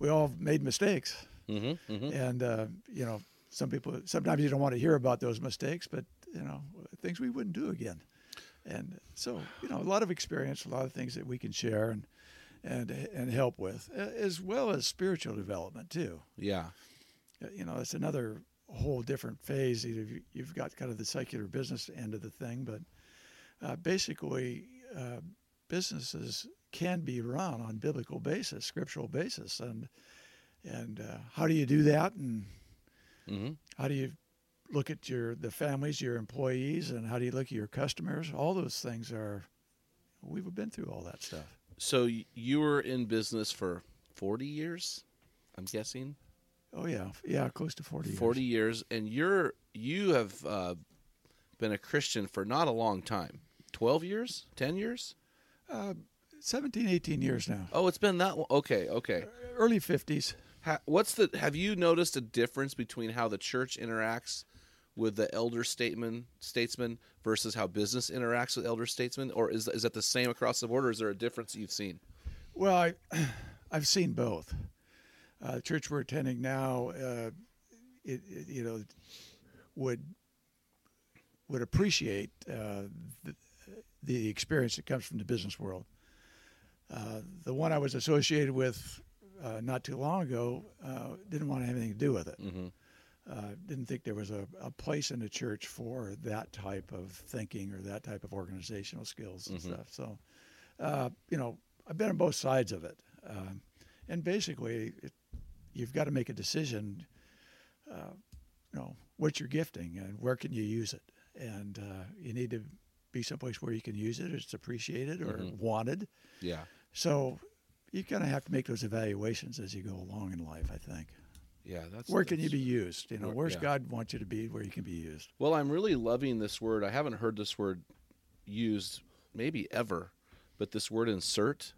D: we all made mistakes,
B: Mm-hmm, mm-hmm.
D: and uh, you know, some people sometimes you don't want to hear about those mistakes, but you know, things we wouldn't do again. And so, you know, a lot of experience, a lot of things that we can share and and and help with, as well as spiritual development too.
B: Yeah.
D: Uh, you know, it's another whole different phase. You've got kind of the secular business end of the thing, but uh, basically, uh, businesses can be run on biblical basis, scriptural basis, and And uh, how do you do that? And
B: hmm
D: how do you look at your the families, your employees, and how do you look at your customers? All those things are. We've been through all that stuff.
B: So you were in business for 40 years, I'm guessing.
D: Oh yeah, yeah, close to forty. years.
B: 40 years and you're you have uh, been a Christian for not a long time. 12 years? 10 years?
D: 17, 18 years now.
B: Oh, it's been that long. Okay, okay.
D: Early fifties.
B: Ha- what's the have you noticed a difference between how the church interacts with the elder statesman statesman versus how business interacts with elder statesmen or is is that the same across the board or is there a difference you've seen?
D: Well, I, [CLEARS THROAT] I've seen both. Uh, the church we're attending now, uh, it, it, you know, would would appreciate uh, the, the experience that comes from the business world. Uh, the one I was associated with uh, not too long ago uh, didn't want to have anything to do with it.
B: Mhm.
D: Uh, didn't think there was a, a place in the church for that type of thinking or that type of organizational skills and stuff. So, uh, you know, I've been on both sides of it. Um, and basically, it, you've got to make a decision, uh, you know, what's your gifting and where can you use it? And uh, you need to be someplace where you can use it, it's appreciated or wanted.
B: Yeah.
D: So you kind of have to make those evaluations as you go along in life, I think.
B: Yeah, that's
D: Where can you be used? You know,
B: Where-
D: where's
B: yeah.
D: God want you to be where you can be used?
B: Well, I'm really loving this word. I haven't heard this word used maybe ever, but this word insert.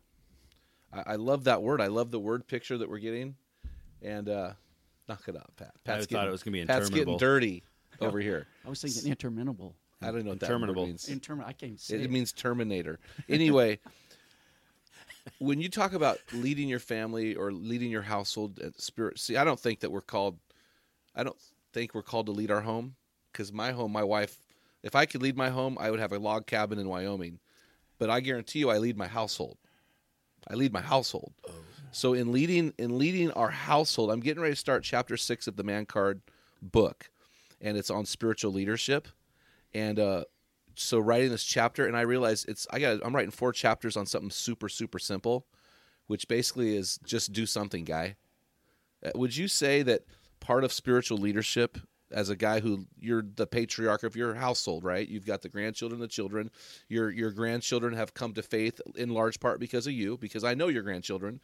B: I, I love that word. I love the word picture that we're getting. And uh, knock it up, Pat. Pat's
A: thought it was gonna be
B: Pat's getting
A: interminable.
B: dirty [LAUGHS] over here.
E: I was thinking interminable.
B: I don't know what that
A: Interminable.
B: word means.
E: Intermin. I can't say
B: It,
E: it.
B: it means Terminator. Anyway, [LAUGHS] when you talk about leading your family or leading your household and spirit, see, I don't think that we're called. I don't think we're called to lead our home because my home, my wife. If I could lead my home, I would have a log cabin in Wyoming. But I guarantee you, I lead my household. I lead my household. So in leading in leading our household, I'm getting ready to start chapter six of the Man Card book, and it's on spiritual leadership. And uh, so writing this chapter, and I realized it's I got I'm writing four chapters on something super super simple, which basically is just do something, guy. Uh, Would you say that part of spiritual leadership as a guy who you're the patriarch of your household, right? You've got the grandchildren, the children. Your your grandchildren have come to faith in large part because of you, because I know your grandchildren.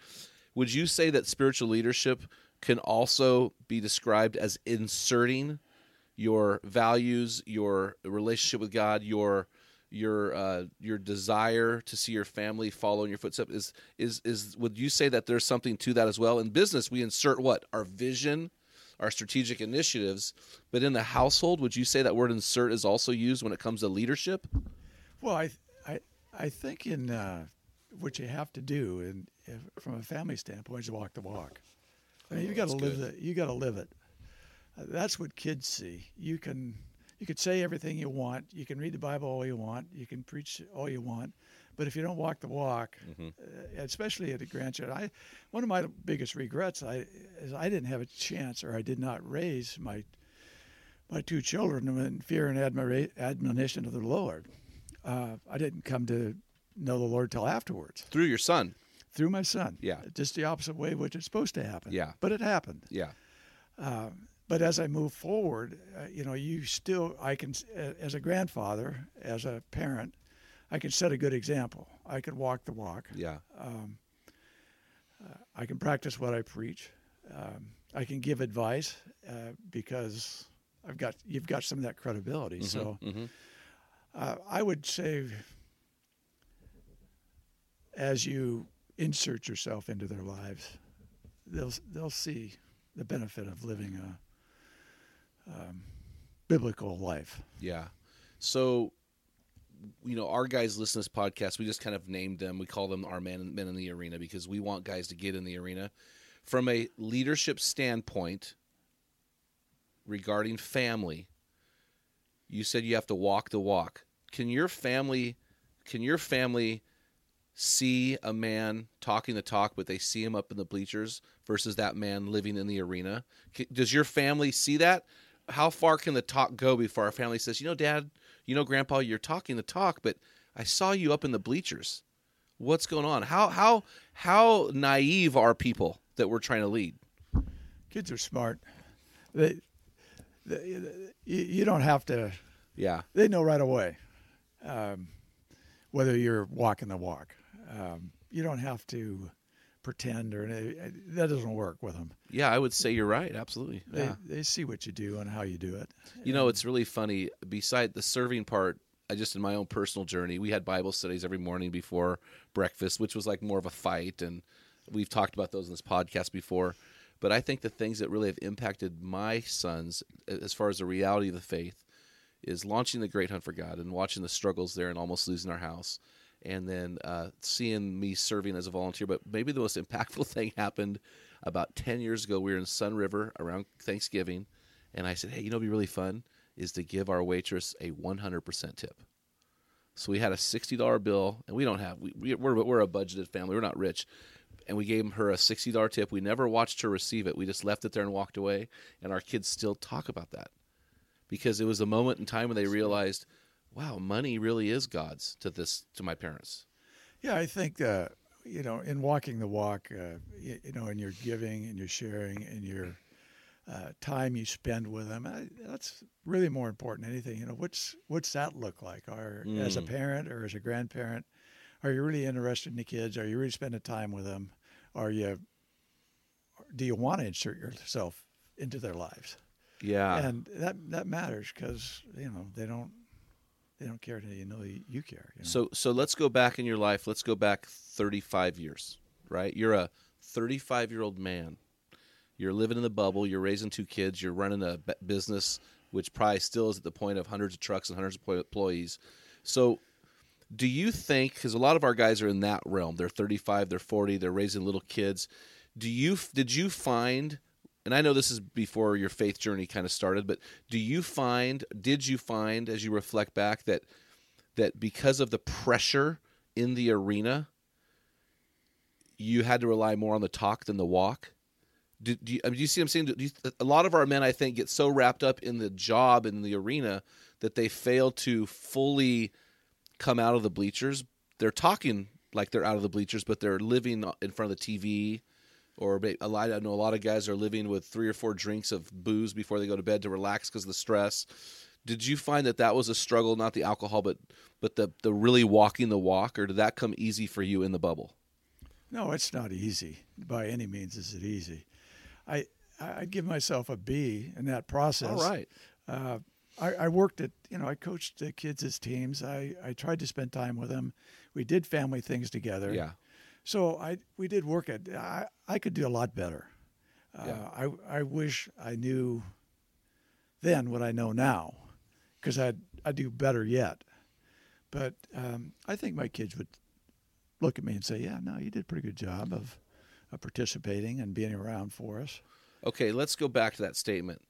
B: Would you say that spiritual leadership can also be described as inserting your values, your relationship with God, your your uh, your desire to see your family follow in your footsteps is is is would you say that there's something to that as well in business we insert what our vision our strategic initiatives but in the household would you say that word insert is also used when it comes to leadership
D: Well, I, I, I think in uh, what you have to do, and from a family standpoint, is walk the walk. I mean, you got to live
B: good.
D: it. You got to live it. Uh, that's what kids see. You can, you could say everything you want. You can read the Bible all you want. You can preach all you want, but if you don't walk the walk, uh, especially at a grandchild, I, one of my biggest regrets I is I didn't have a chance, or I did not raise my my two children in fear and admira- admonition of the Lord. Uh, I didn't come to know the Lord till afterwards
B: through your son
D: through my son.
B: Yeah.
D: just the opposite way which it's supposed to happen.
B: Yeah.
D: but it happened.
B: yeah
D: But as I move forward, uh, you know, you still I can uh, as a grandfather, as a parent, I can set a good example. I can walk the walk.
B: yeah
D: I can practice what I preach. Um, I can give advice uh, because I've got you've got some of that credibility. So uh, I would say, as you insert yourself into their lives, they'll they'll see the benefit of living a um, biblical life.
B: Yeah. So, you know, our guys listen to this podcast. We just kind of named them. We call them our men, men in the arena because we want guys to get in the arena. From a leadership standpoint regarding family, you said you have to walk the walk. Can your family, can your family see a man talking the talk, but they see him up in the bleachers versus that man living in the arena? Does your family see that? How far can the talk go before our family says, you know, Dad, you know, Grandpa, you're talking the talk, but I saw you up in the bleachers. What's going on? How how how naive are people that we're trying to lead?
D: Kids are smart. They, they, you, you don't have to.
B: Yeah.
D: They know right away um, whether you're walking the walk. Um, you don't have to pretend or uh, that doesn't work with them.
B: Yeah, I would say you're right. Absolutely.
D: They,
B: yeah.
D: they see what you do and how you do it.
B: You know, it's really funny. Beside the serving part, I just in my own personal journey, we had Bible studies every morning before breakfast, which was like more of a fight, and we've talked about those in this podcast before. But I think the things that really have impacted my sons, as far as the reality of the faith, is launching the Great Hunt for God and watching the struggles there and almost losing our house, and then uh, seeing me serving as a volunteer. But maybe the most impactful [LAUGHS] thing happened about ten years ago. We were in Sunriver around Thanksgiving, and I said, "Hey, you know, it'd be really fun." is to give our waitress a 100% tip. So we had a $60 bill, and we don't have, we, we're, we're a budgeted family, we're not rich. And we gave her a $60 tip. We never watched her receive it. We just left it there and walked away. And our kids still talk about that because it was a moment in time when they realized, wow, money really is God's to this, to my parents.
D: Yeah, I think, uh, you know, in walking the walk, uh, you, you know, and you're giving and you're sharing and you're, uh, time you spend with them. I, that's really more important than anything. You know, what's what's that look like? Or mm. as a mm. parent or as a grandparent, are you really interested in the kids? Are you really spending time with them? Are you do you want to insert yourself into their lives?
B: Yeah,
D: and that that matters because you know they don't they don't care until you know you, care. You know?
B: So so let's go back in your life. Let's go back 35 years. Right, you're a 35 year old man you're living in the bubble. You're raising two kids. You're running a business, which probably still is at the point of hundreds of trucks and hundreds of employees. So, do you think? Because a lot of our guys are in that realm. They're 35. They're 40. They're raising little kids. Do you? Did you find? And I know this is before your faith journey kind of started, but do you find? Did you find, as you reflect back, that that because of the pressure in the arena, you had to rely more on the talk than the walk? Do, do, you, I mean, do you see what I'm saying? You, a lot of our men, I think, get so wrapped up in the job in the arena that they fail to fully come out of the bleachers. They're talking like they're out of the bleachers, but they're living in front of the TV. Or a lot, I know a lot of guys are living with three or four drinks of booze before they go to bed to relax because of the stress. Did you find that that was a struggle, not the alcohol, but but the the really walking the walk, or did that come easy for you in the bubble?
D: No, it's not easy. By any means is it easy. I I'd give myself a B in that process.
B: All right.
D: Uh, I, I, worked at you know I coached the kids as teams. I, I tried to spend time with them. We did family things together.
B: Yeah.
D: So I we did work at I I could do a lot better. Uh, yeah. I I wish I knew then what I know now, because I'd I do better yet. But um, I think my kids would look at me and say, "Yeah, no, you did a pretty good job of." uh, participating and being around for us.
B: Okay, let's go back to that statement.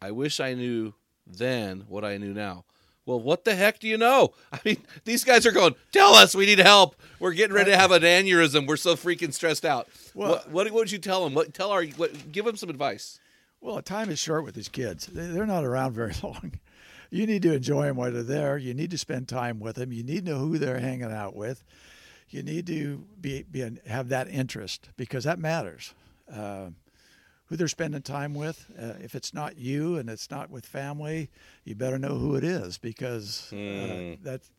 B: I wish I knew then what I knew now. Well, what the heck do you know? [LAUGHS] I mean, these guys are going, tell us we need help. We're getting ready to have an aneurysm. We're so freaking stressed out. Well, what, what, what would you tell them? What, tell our, what, give them some advice.
D: Well, time is short with these kids. They're not around very [LAUGHS] long. You need to enjoy them while they're there. You need to spend time with them. You need to know who they're hanging out with you need to be, be have that interest because that matters. Uh, who they're spending time with. Uh, if it's not you and it's not with family, you better know who it is because mm. uh, hmm. that's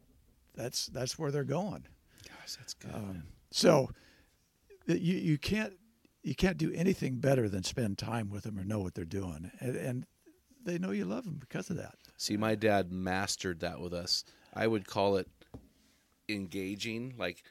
D: that's that's where they're going.
B: Gosh, that's good. Um,
D: so you you can't you can't do anything better than spend time with them or know what they're doing, and, and they know you love them because of that.
B: See, my dad mastered that with us. I would call it engaging, like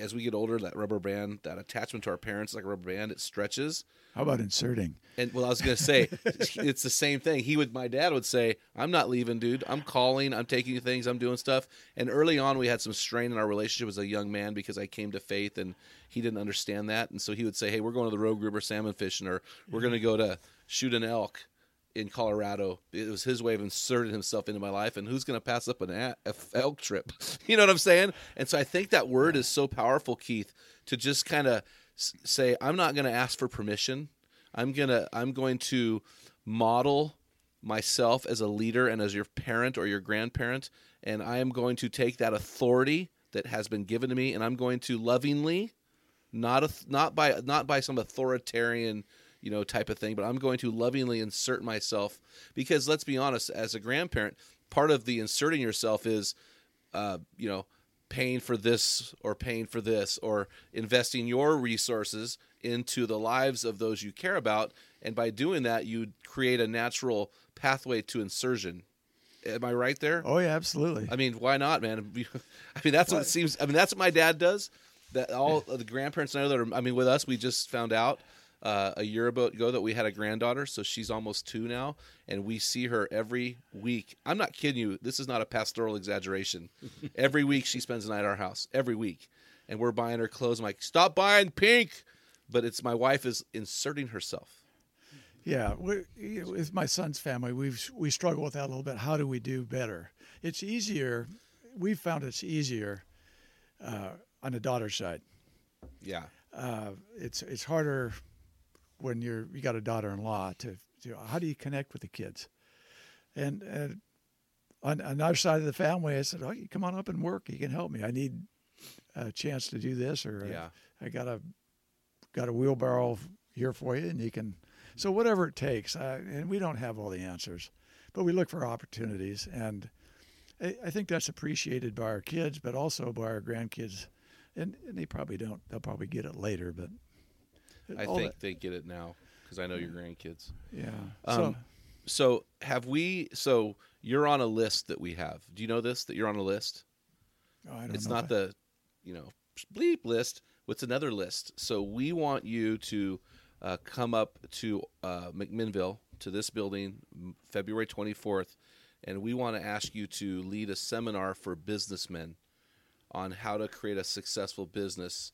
B: as we get older, that rubber band, that attachment to our parents, like a rubber band, it stretches.
D: How about inserting?
B: And well, I was gonna say, [LAUGHS] it's the same thing. He would, my dad would say, "I'm not leaving, dude. I'm calling. I'm taking things. I'm doing stuff." And early on, we had some strain in our relationship as a young man because I came to faith and he didn't understand that. And so he would say, "Hey, we're going to the Rogue River salmon fishing, or we're going to go to shoot an elk." In Colorado. It was his way of inserting himself into my life. And who's going to pass up an elk trip? [LAUGHS] you know what I'm saying? And so I think that word is so powerful, Keith, to just kind of say, I'm not going to ask for permission. I'm gonna I'm going to model myself as a leader and as your parent or your grandparent, and I am going to take that authority that has been given to me, and I'm going to lovingly, not a, not by not by some authoritarian you know, type of thing, but I'm going to lovingly insert myself because let's be honest, as a grandparent, part of the inserting yourself is, uh, you know, paying for this or paying for this or investing your resources into the lives of those you care about. And by doing that, you create a natural pathway to insertion. Am I right there?
D: Oh yeah, absolutely.
B: I mean, why not, man? [LAUGHS] I mean, that's what it seems. I mean, that's what my dad does. That all the grandparents I know that are. I mean, with us, we just found out uh, a year ago that we had a granddaughter, so she's almost two now, and we see her every week. I'm not kidding you. This is not a pastoral exaggeration. [LAUGHS] every week she spends the night at our house. Every week, and we're buying her clothes. I'm like, stop buying pink, but it's my wife is inserting herself.
D: Yeah, we, with my son's family, we've we struggle with that a little bit. How do we do better? It's easier. We've found it's easier uh, on the daughter's side.
B: Yeah,
D: uh, it's it's harder when you're you got a daughter-in-law to, to how do you connect with the kids? And, and on, on our side of the family, I said, "Oh, you come on up and work. You can help me. I need a chance to do this, or
B: Yeah.
D: I, I got a got a wheelbarrow here for you, and you can." So whatever it takes, uh, and we don't have all the answers, but we look for opportunities, and I, I think that's appreciated by our kids, but also by our grandkids, and, and they probably don't. They'll probably get it later, but [LAUGHS]
B: I
D: all
B: think
D: that-
B: they get it now because I know your grandkids.
D: yeah.
B: Um,
D: so
B: So have we? So you're on a list that we have. Do you know this? That you're on a list.
D: oh, I don't
B: It's not
D: I-
B: the, you know, bleep list. What's another list? So we want you to uh, come up to uh, McMinnville to this building February 24th, and we want to ask you to lead a seminar for businessmen on how to create a successful business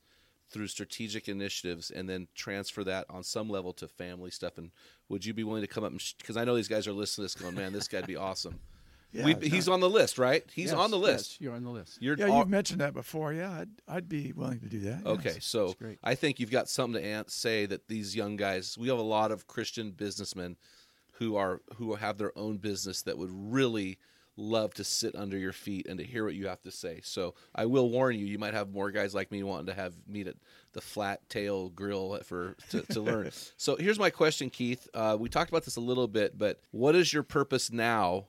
B: through strategic initiatives and then transfer that on some level to family stuff and would you be willing to come up because i know these guys are listening to this going man this guy'd be awesome [LAUGHS]
D: Yeah,
B: we, he's on the list right he's
E: Yes,
B: on the
E: yes,
B: list
E: you're on the list.
B: you're
D: Yeah,
B: all-
D: you've mentioned that before. Yeah, I'd, I'd be willing to do that.
B: Okay,
D: yes.
B: so
E: great.
B: I think you've got something to say that these young guys. We have a lot of Christian businessmen who are who have their own business that would really love to sit under your feet and to hear what you have to say. So I will warn you, you might have more guys like me wanting to have meet at the Flat Tail Grill for to, to [LAUGHS] learn. so here's my question, Keith. Uh, we talked about this a little bit, but what is your purpose now?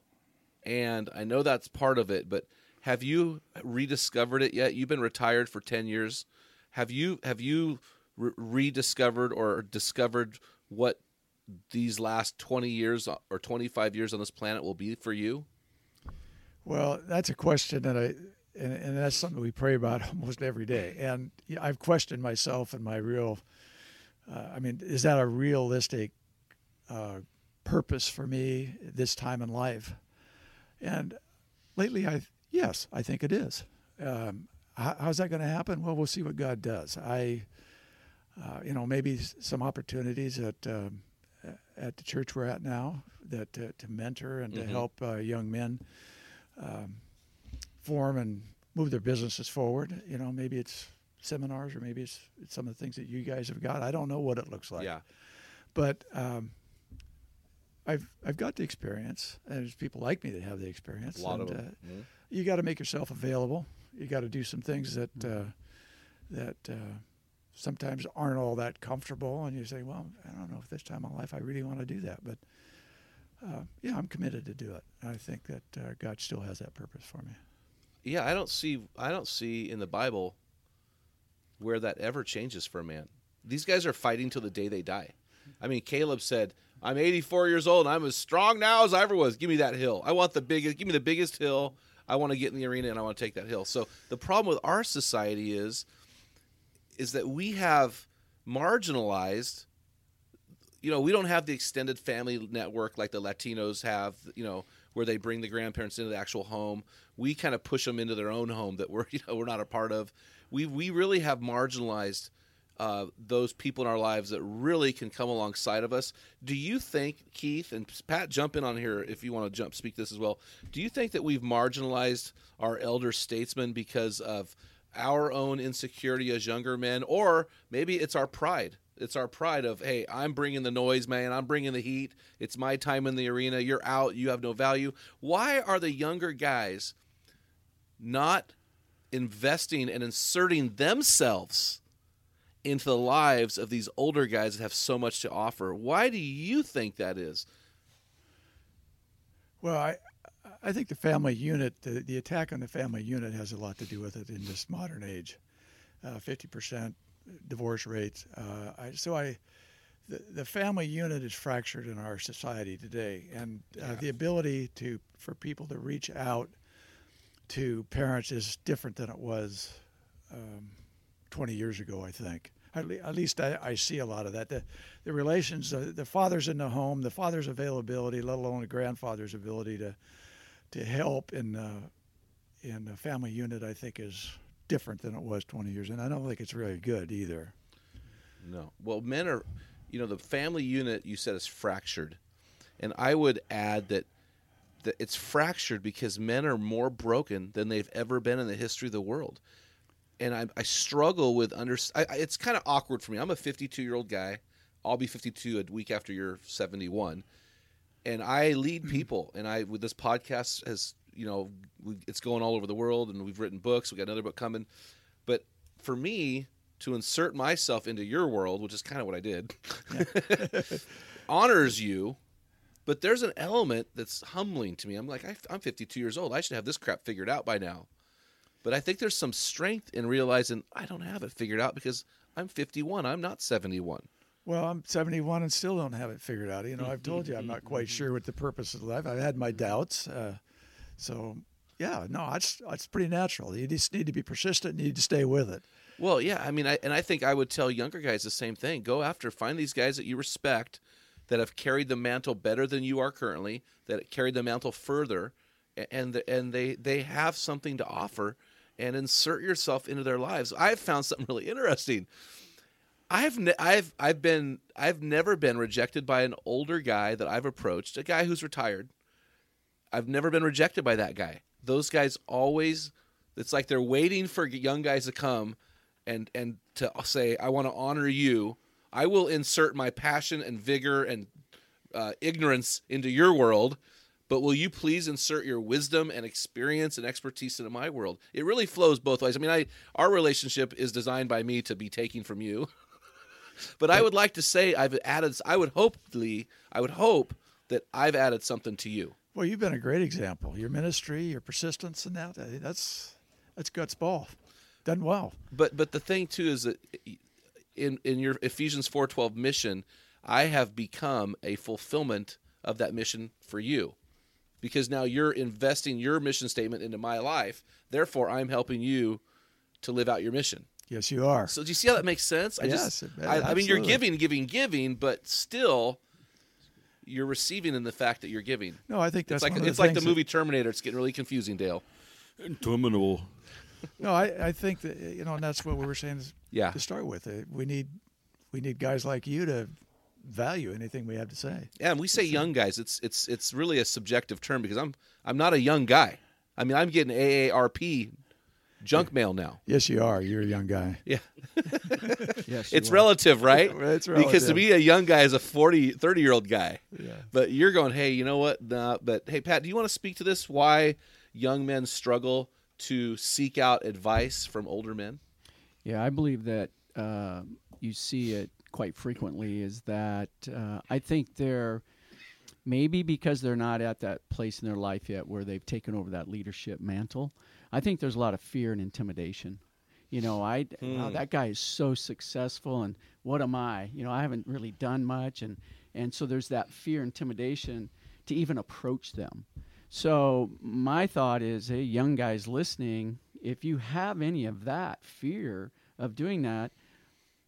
B: And I know that's part of it, but have you rediscovered it yet? You've been retired for ten years. Have you have you re- rediscovered or discovered what these last twenty years or twenty five years on this planet will be for you?
D: Well, that's a question that I, and, and that's something we pray about [LAUGHS] almost every day. And you know, I've questioned myself and my real, uh, I mean, is that a realistic uh, purpose for me this time in life? And lately, I yes, I think it is. Um, how, how's that going to happen? Well, we'll see what God does. I, uh, you know, maybe some opportunities at um, at the church we're at now that uh, to mentor and to help uh, young men um, form and move their businesses forward. You know, maybe it's seminars or maybe it's, it's some of the things that you guys have got. I don't know what it looks like.
B: yeah,
D: But um, I've I've got the experience, and there's people like me that have the experience.
B: a lot
D: and,
B: of them.
D: Uh,
B: Mhm.
D: you got to make yourself available. You got to do some things that uh, that uh, sometimes aren't all that comfortable, and you say, "Well, I don't know if this time in life I really want to do that." But uh, yeah, I'm committed to do it. I think that uh, God still has that purpose for me.
B: yeah. I don't see I don't see in the Bible where that ever changes for a man. These guys are fighting till the day they die. I mean, Caleb said, "I'm 84 years old. and I'm as strong now as I ever was. Give me that hill. I want the biggest. Give me the biggest hill. I want to get in the arena and I want to take that hill." So the problem with our society is, is that we have marginalized. You know, we don't have the extended family network like the Latinos have. You know, where they bring the grandparents into the actual home. We kind of push them into their own home that we're [LAUGHS] you know we're not a part of. We we really have marginalized uh, those people in our lives that really can come alongside of us. Do you think, Keith and Pat, jump in on here if you want to jump speak this as well? Do you think that we've marginalized our elder statesmen because of our own insecurity as younger men, or maybe it's our pride? It's our pride of, hey, I'm bringing the noise, man. I'm bringing the heat. It's my time in the arena. You're out. You have no value. Why are the younger guys not investing and inserting themselves into the lives of these older guys that have so much to offer. Why do you think that is?
D: Well, I, I think the family unit, the, the attack on the family unit has a lot to do with it in this modern age. Uh, 50% divorce rates. Uh, I, so I, the, the family unit is fractured in our society today, and uh, the ability to for people to reach out to parents is different than it was um, 20 years ago. I think. At, le- at least I, I see a lot of that. The, the relations, uh, the father's in the home, the father's availability, let alone the grandfather's ability to to help in uh, in the family unit, I think is different than it was 20 years, and I don't think it's really good either.
B: No. Well, men are, you know, the family unit you said is fractured, and I would add that that it's fractured because men are more broken than they've ever been in the history of the world, and I, I struggle with under. I, it's kind of awkward for me. I'm a 52 year old guy. I'll be 52 a week after you're 71, and I lead people. And I with this podcast has you know we, it's going all over the world, and we've written books. We got another book coming, but for me to insert myself into your world, which is kind of what I did, [LAUGHS] honors you. But there's an element that's humbling to me. I'm like, I, I'm 52 years old. I should have this crap figured out by now. But I think there's some strength in realizing I don't have it figured out because I'm 51. I'm not 71.
D: Well, I'm 71 and still don't have it figured out. You know, I've told you I'm not quite sure what the purpose of life. I've had my doubts. Uh, so, yeah, no, it's it's pretty natural. You just need to be persistent. You need to stay with it.
B: Well, yeah, I mean, I, and I think I would tell younger guys the same thing. Go after, find these guys that you respect, that have carried the mantle better than you are currently, that carried the mantle further, and and they they have something to offer, and insert yourself into their lives. I've found something [LAUGHS] really interesting. I've ne- I've I've been I've never been rejected by an older guy that I've approached, a guy who's retired. I've never been rejected by that guy. Those guys always it's like they're waiting for young guys to come and and to say I want to honor you. I will insert my passion and vigor and uh, ignorance into your world, but will you please insert your wisdom and experience and expertise into my world? It really flows both ways. I mean, I our relationship is designed by me to be taking from you. [LAUGHS] But I would like to say I've added. I would hopefully, I would hope that I've added something to you.
D: Well, you've been a great example. Your ministry, your persistence, and that uh, that's that's guts ball. Done well.
B: But but the thing too is that in in your Ephesians four twelve mission, I have become a fulfillment of that mission for you, because now you're investing your mission statement into my life. Therefore, I'm helping you to live out your mission.
D: Yes, you are.
B: So do you see how that makes sense? I
D: Yes,
B: just, I, I mean, you're giving, giving, giving, but still, you're receiving in the fact that you're giving.
D: no, I think
B: It's
D: that's
B: like
D: one of
B: it's like the movie Terminator. It's getting really confusing, Dale.
A: Terminal.
D: No, I, I think that you know, and that's what we were saying is
B: Yeah.
D: to start with. Uh, We need we need guys like you to value anything we have to say.
B: Yeah, and we say young guys. It's it's it's really a subjective term because I'm I'm not a young guy. I mean, I'm getting AARP junk mail now.
D: Yes, you are. You're a young guy.
B: Yeah, [LAUGHS]
E: Yes,
B: it's
E: are.
B: relative, right? [LAUGHS]
D: It's relative.
B: Because to
D: relative.
B: me, a young guy is a 40, 30 year old guy.
D: Yeah.
B: But you're going, hey, you know what? Nah, but hey, Pat, do you want to speak to this? Why young men struggle to seek out advice from older men?
E: Yeah, I believe that uh, you see it quite frequently. Is that uh, I think they're maybe because they're not at that place in their life yet where they've taken over that leadership mantle. I think there's a lot of fear and intimidation. You know, I wow, hmm. that guy is so successful, and what am I? You know, I haven't really done much, and and so there's that fear, intimidation to even approach them. So my thought is, hey, young guys listening, if you have any of that fear of doing that,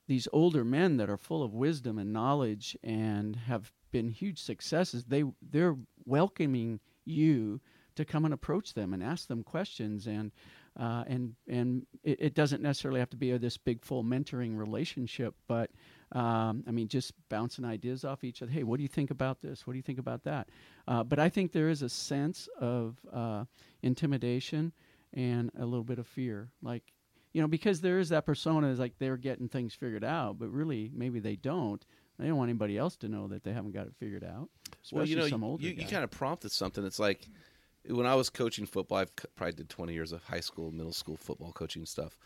E: these older men that are full of wisdom and knowledge and have been huge successes, they they're welcoming you to come and approach them and ask them questions and uh, and and it, it doesn't necessarily have to be a, this big full mentoring relationship, but um, I mean just bouncing ideas off each other. Hey, what do you think about this? What do you think about that? Uh, but I think there is a sense of uh, intimidation and a little bit of fear, like you know, because there is that persona is like they're getting things figured out, but really maybe they don't. They don't want anybody else to know that they haven't got it figured out. Especially
B: well, you know,
E: some older
B: you, you kind of prompted something. It's like when I was coaching football, I've probably did 20 years of high school, middle school football coaching stuff.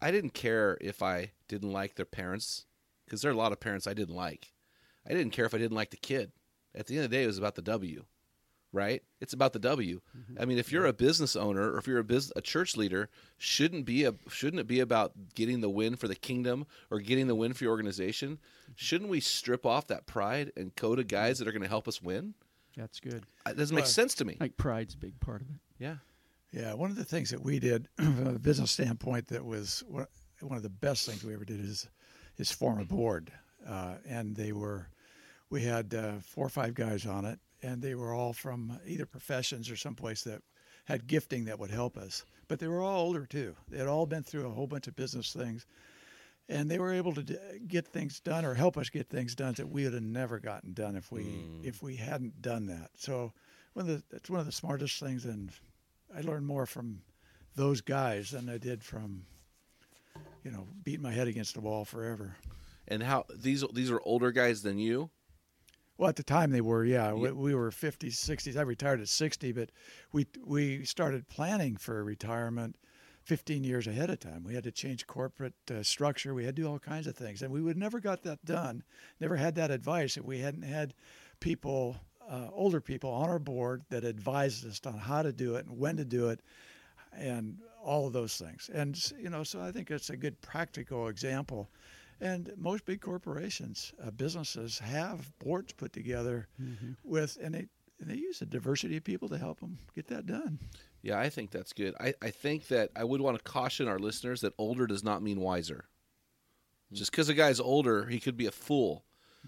B: I didn't care if I didn't like their parents because there are a lot of parents I didn't like. I didn't care if I didn't like the kid. At the end of the day, it was about the W, right? It's about the W. Mm-hmm. I mean, if you're a business owner or if you're a business, a church leader, shouldn't be a shouldn't it be about getting the win for the kingdom or getting the win for your organization? Mm-hmm. Shouldn't we strip off that pride and go to guys mm-hmm. that are going to help us win?
E: That's good.
B: It doesn't make sense to me.
E: Like pride's a big part of it.
B: Yeah.
D: Yeah, one of the things that we did [CLEARS THROAT] from a business standpoint that was one one of the best things we ever did is is form a board, uh, and they were we had uh, four or five guys on it, and they were all from either professions or someplace that had gifting that would help us. But they were all older too. They had all been through a whole bunch of business things, and they were able to d- get things done or help us get things done that we would have never gotten done if we mm. if we hadn't done that. So one of the that's one of the smartest things, and I learned more from those guys than I did from you know beating my head against the wall forever.
B: And how these these are older guys than you?
D: Well, at the time they were, yeah. We, we were 50s, 60s. I retired at 60, but we we started planning for retirement 15 years ahead of time. We had to change corporate uh, structure. We had to do all kinds of things, and we would never got that done. Never had that advice if we hadn't had people, uh, older people on our board that advised us on how to do it and when to do it, and all of those things. And you know, so I think it's a good practical example. And most big corporations, uh, businesses have boards put together with, and they and they use a diversity of people to help them get that done.
B: Yeah, I think that's good. I, I think that I would want to caution our listeners that older does not mean wiser. Just because a guy's older, he could be a fool.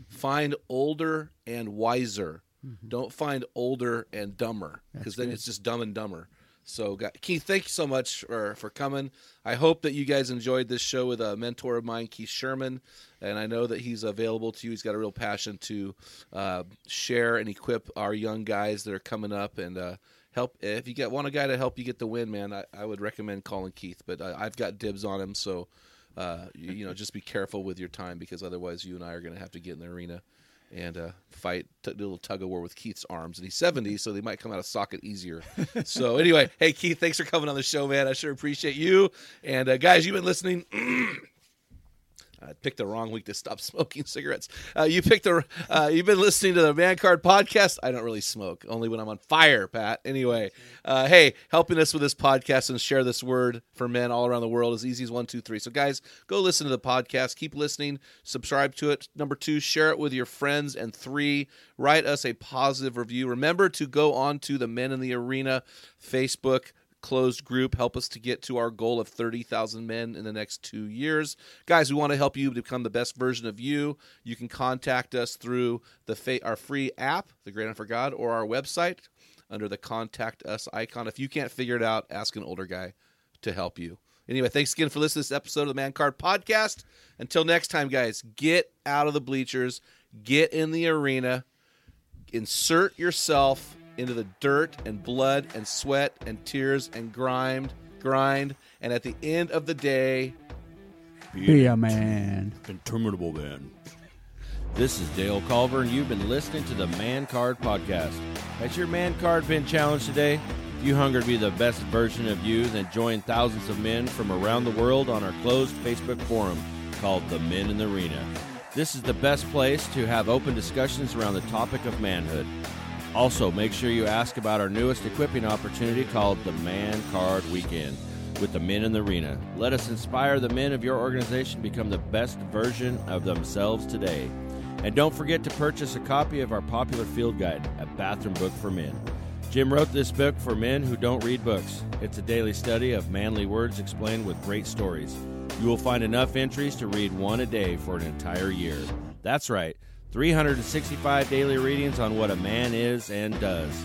B: Find older and wiser. Don't find older and dumber because then it's just dumb and dumber. So, Keith, thank you so much for, for coming. I hope that you guys enjoyed this show with a mentor of mine, Keith Sherman, and I know that he's available to you. He's got a real passion to uh, share and equip our young guys that are coming up and uh, help. If you get want a guy to help you get the win, man, I, I would recommend calling Keith. But I, I've got dibs on him, so uh, you, you know just be careful with your time because otherwise you and I are going to have to get in the arena and uh, fight, t- a little tug of war with Keith's arms. And he's 70, so they might come out of socket easier. [LAUGHS] so, anyway, hey, Keith, thanks for coming on the show, man. I sure appreciate you. And, uh, guys, you've been listening. [CLEARS THROAT] I picked the wrong week to stop [LAUGHS] smoking cigarettes. Uh, you picked the. Uh, you've been listening to the Man Card podcast. I don't really smoke, only when I'm on fire, Pat. Anyway, uh, hey, helping us with this podcast and share this word for men all around the world as easy as one, two, three. So, guys, go listen to the podcast. Keep listening. Subscribe to it. Number two, share it with your friends. And three, write us a positive review. Remember to go on to the Men in the Arena Facebook closed group help us to get to our goal of 30,000 men in the next 2 years. Guys, we want to help you become the best version of you. You can contact us through the fa- our free app, The Enough for God, or our website under the contact us icon. If you can't figure it out, ask an older guy to help you. Anyway, thanks again for listening to this episode of the Man Card Podcast. Until next time, guys, get out of the bleachers, get in the arena, insert yourself into the dirt and blood and sweat and tears and grind, grind, and at the end of the day,
E: Be a man.
A: Interminable man. This is Dale Culver, and you've been listening to the Man Card Podcast. Has your man card been challenged today? If you hunger to be the best version of you, then join thousands of men from around the world on our closed Facebook forum called The Men in the Arena. This is the best place to have open discussions around the topic of manhood. Also, make sure you ask about our newest equipping opportunity called the Man Card Weekend with the men in the arena. Let us inspire the men of your organization become the best version of themselves today. And don't forget to purchase a copy of our popular field guide, A Bathroom Book for Men. Jim wrote this book for men who don't read books. It's a daily study of manly words explained with great stories. You will find enough entries to read one a day for an entire year. That's right, 365 daily readings on what a man is and does.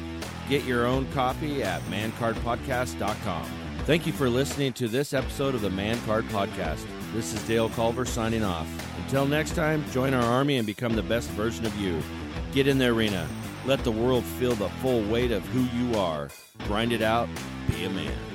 A: Get your own copy at mancardpodcast.com. Thank you for listening to this episode of the Man Card Podcast. This is Dale Culver signing off. Until next time, join our army and become the best version of you. Get in the arena. Let the world feel the full weight of who you are. Grind it out. Be a man.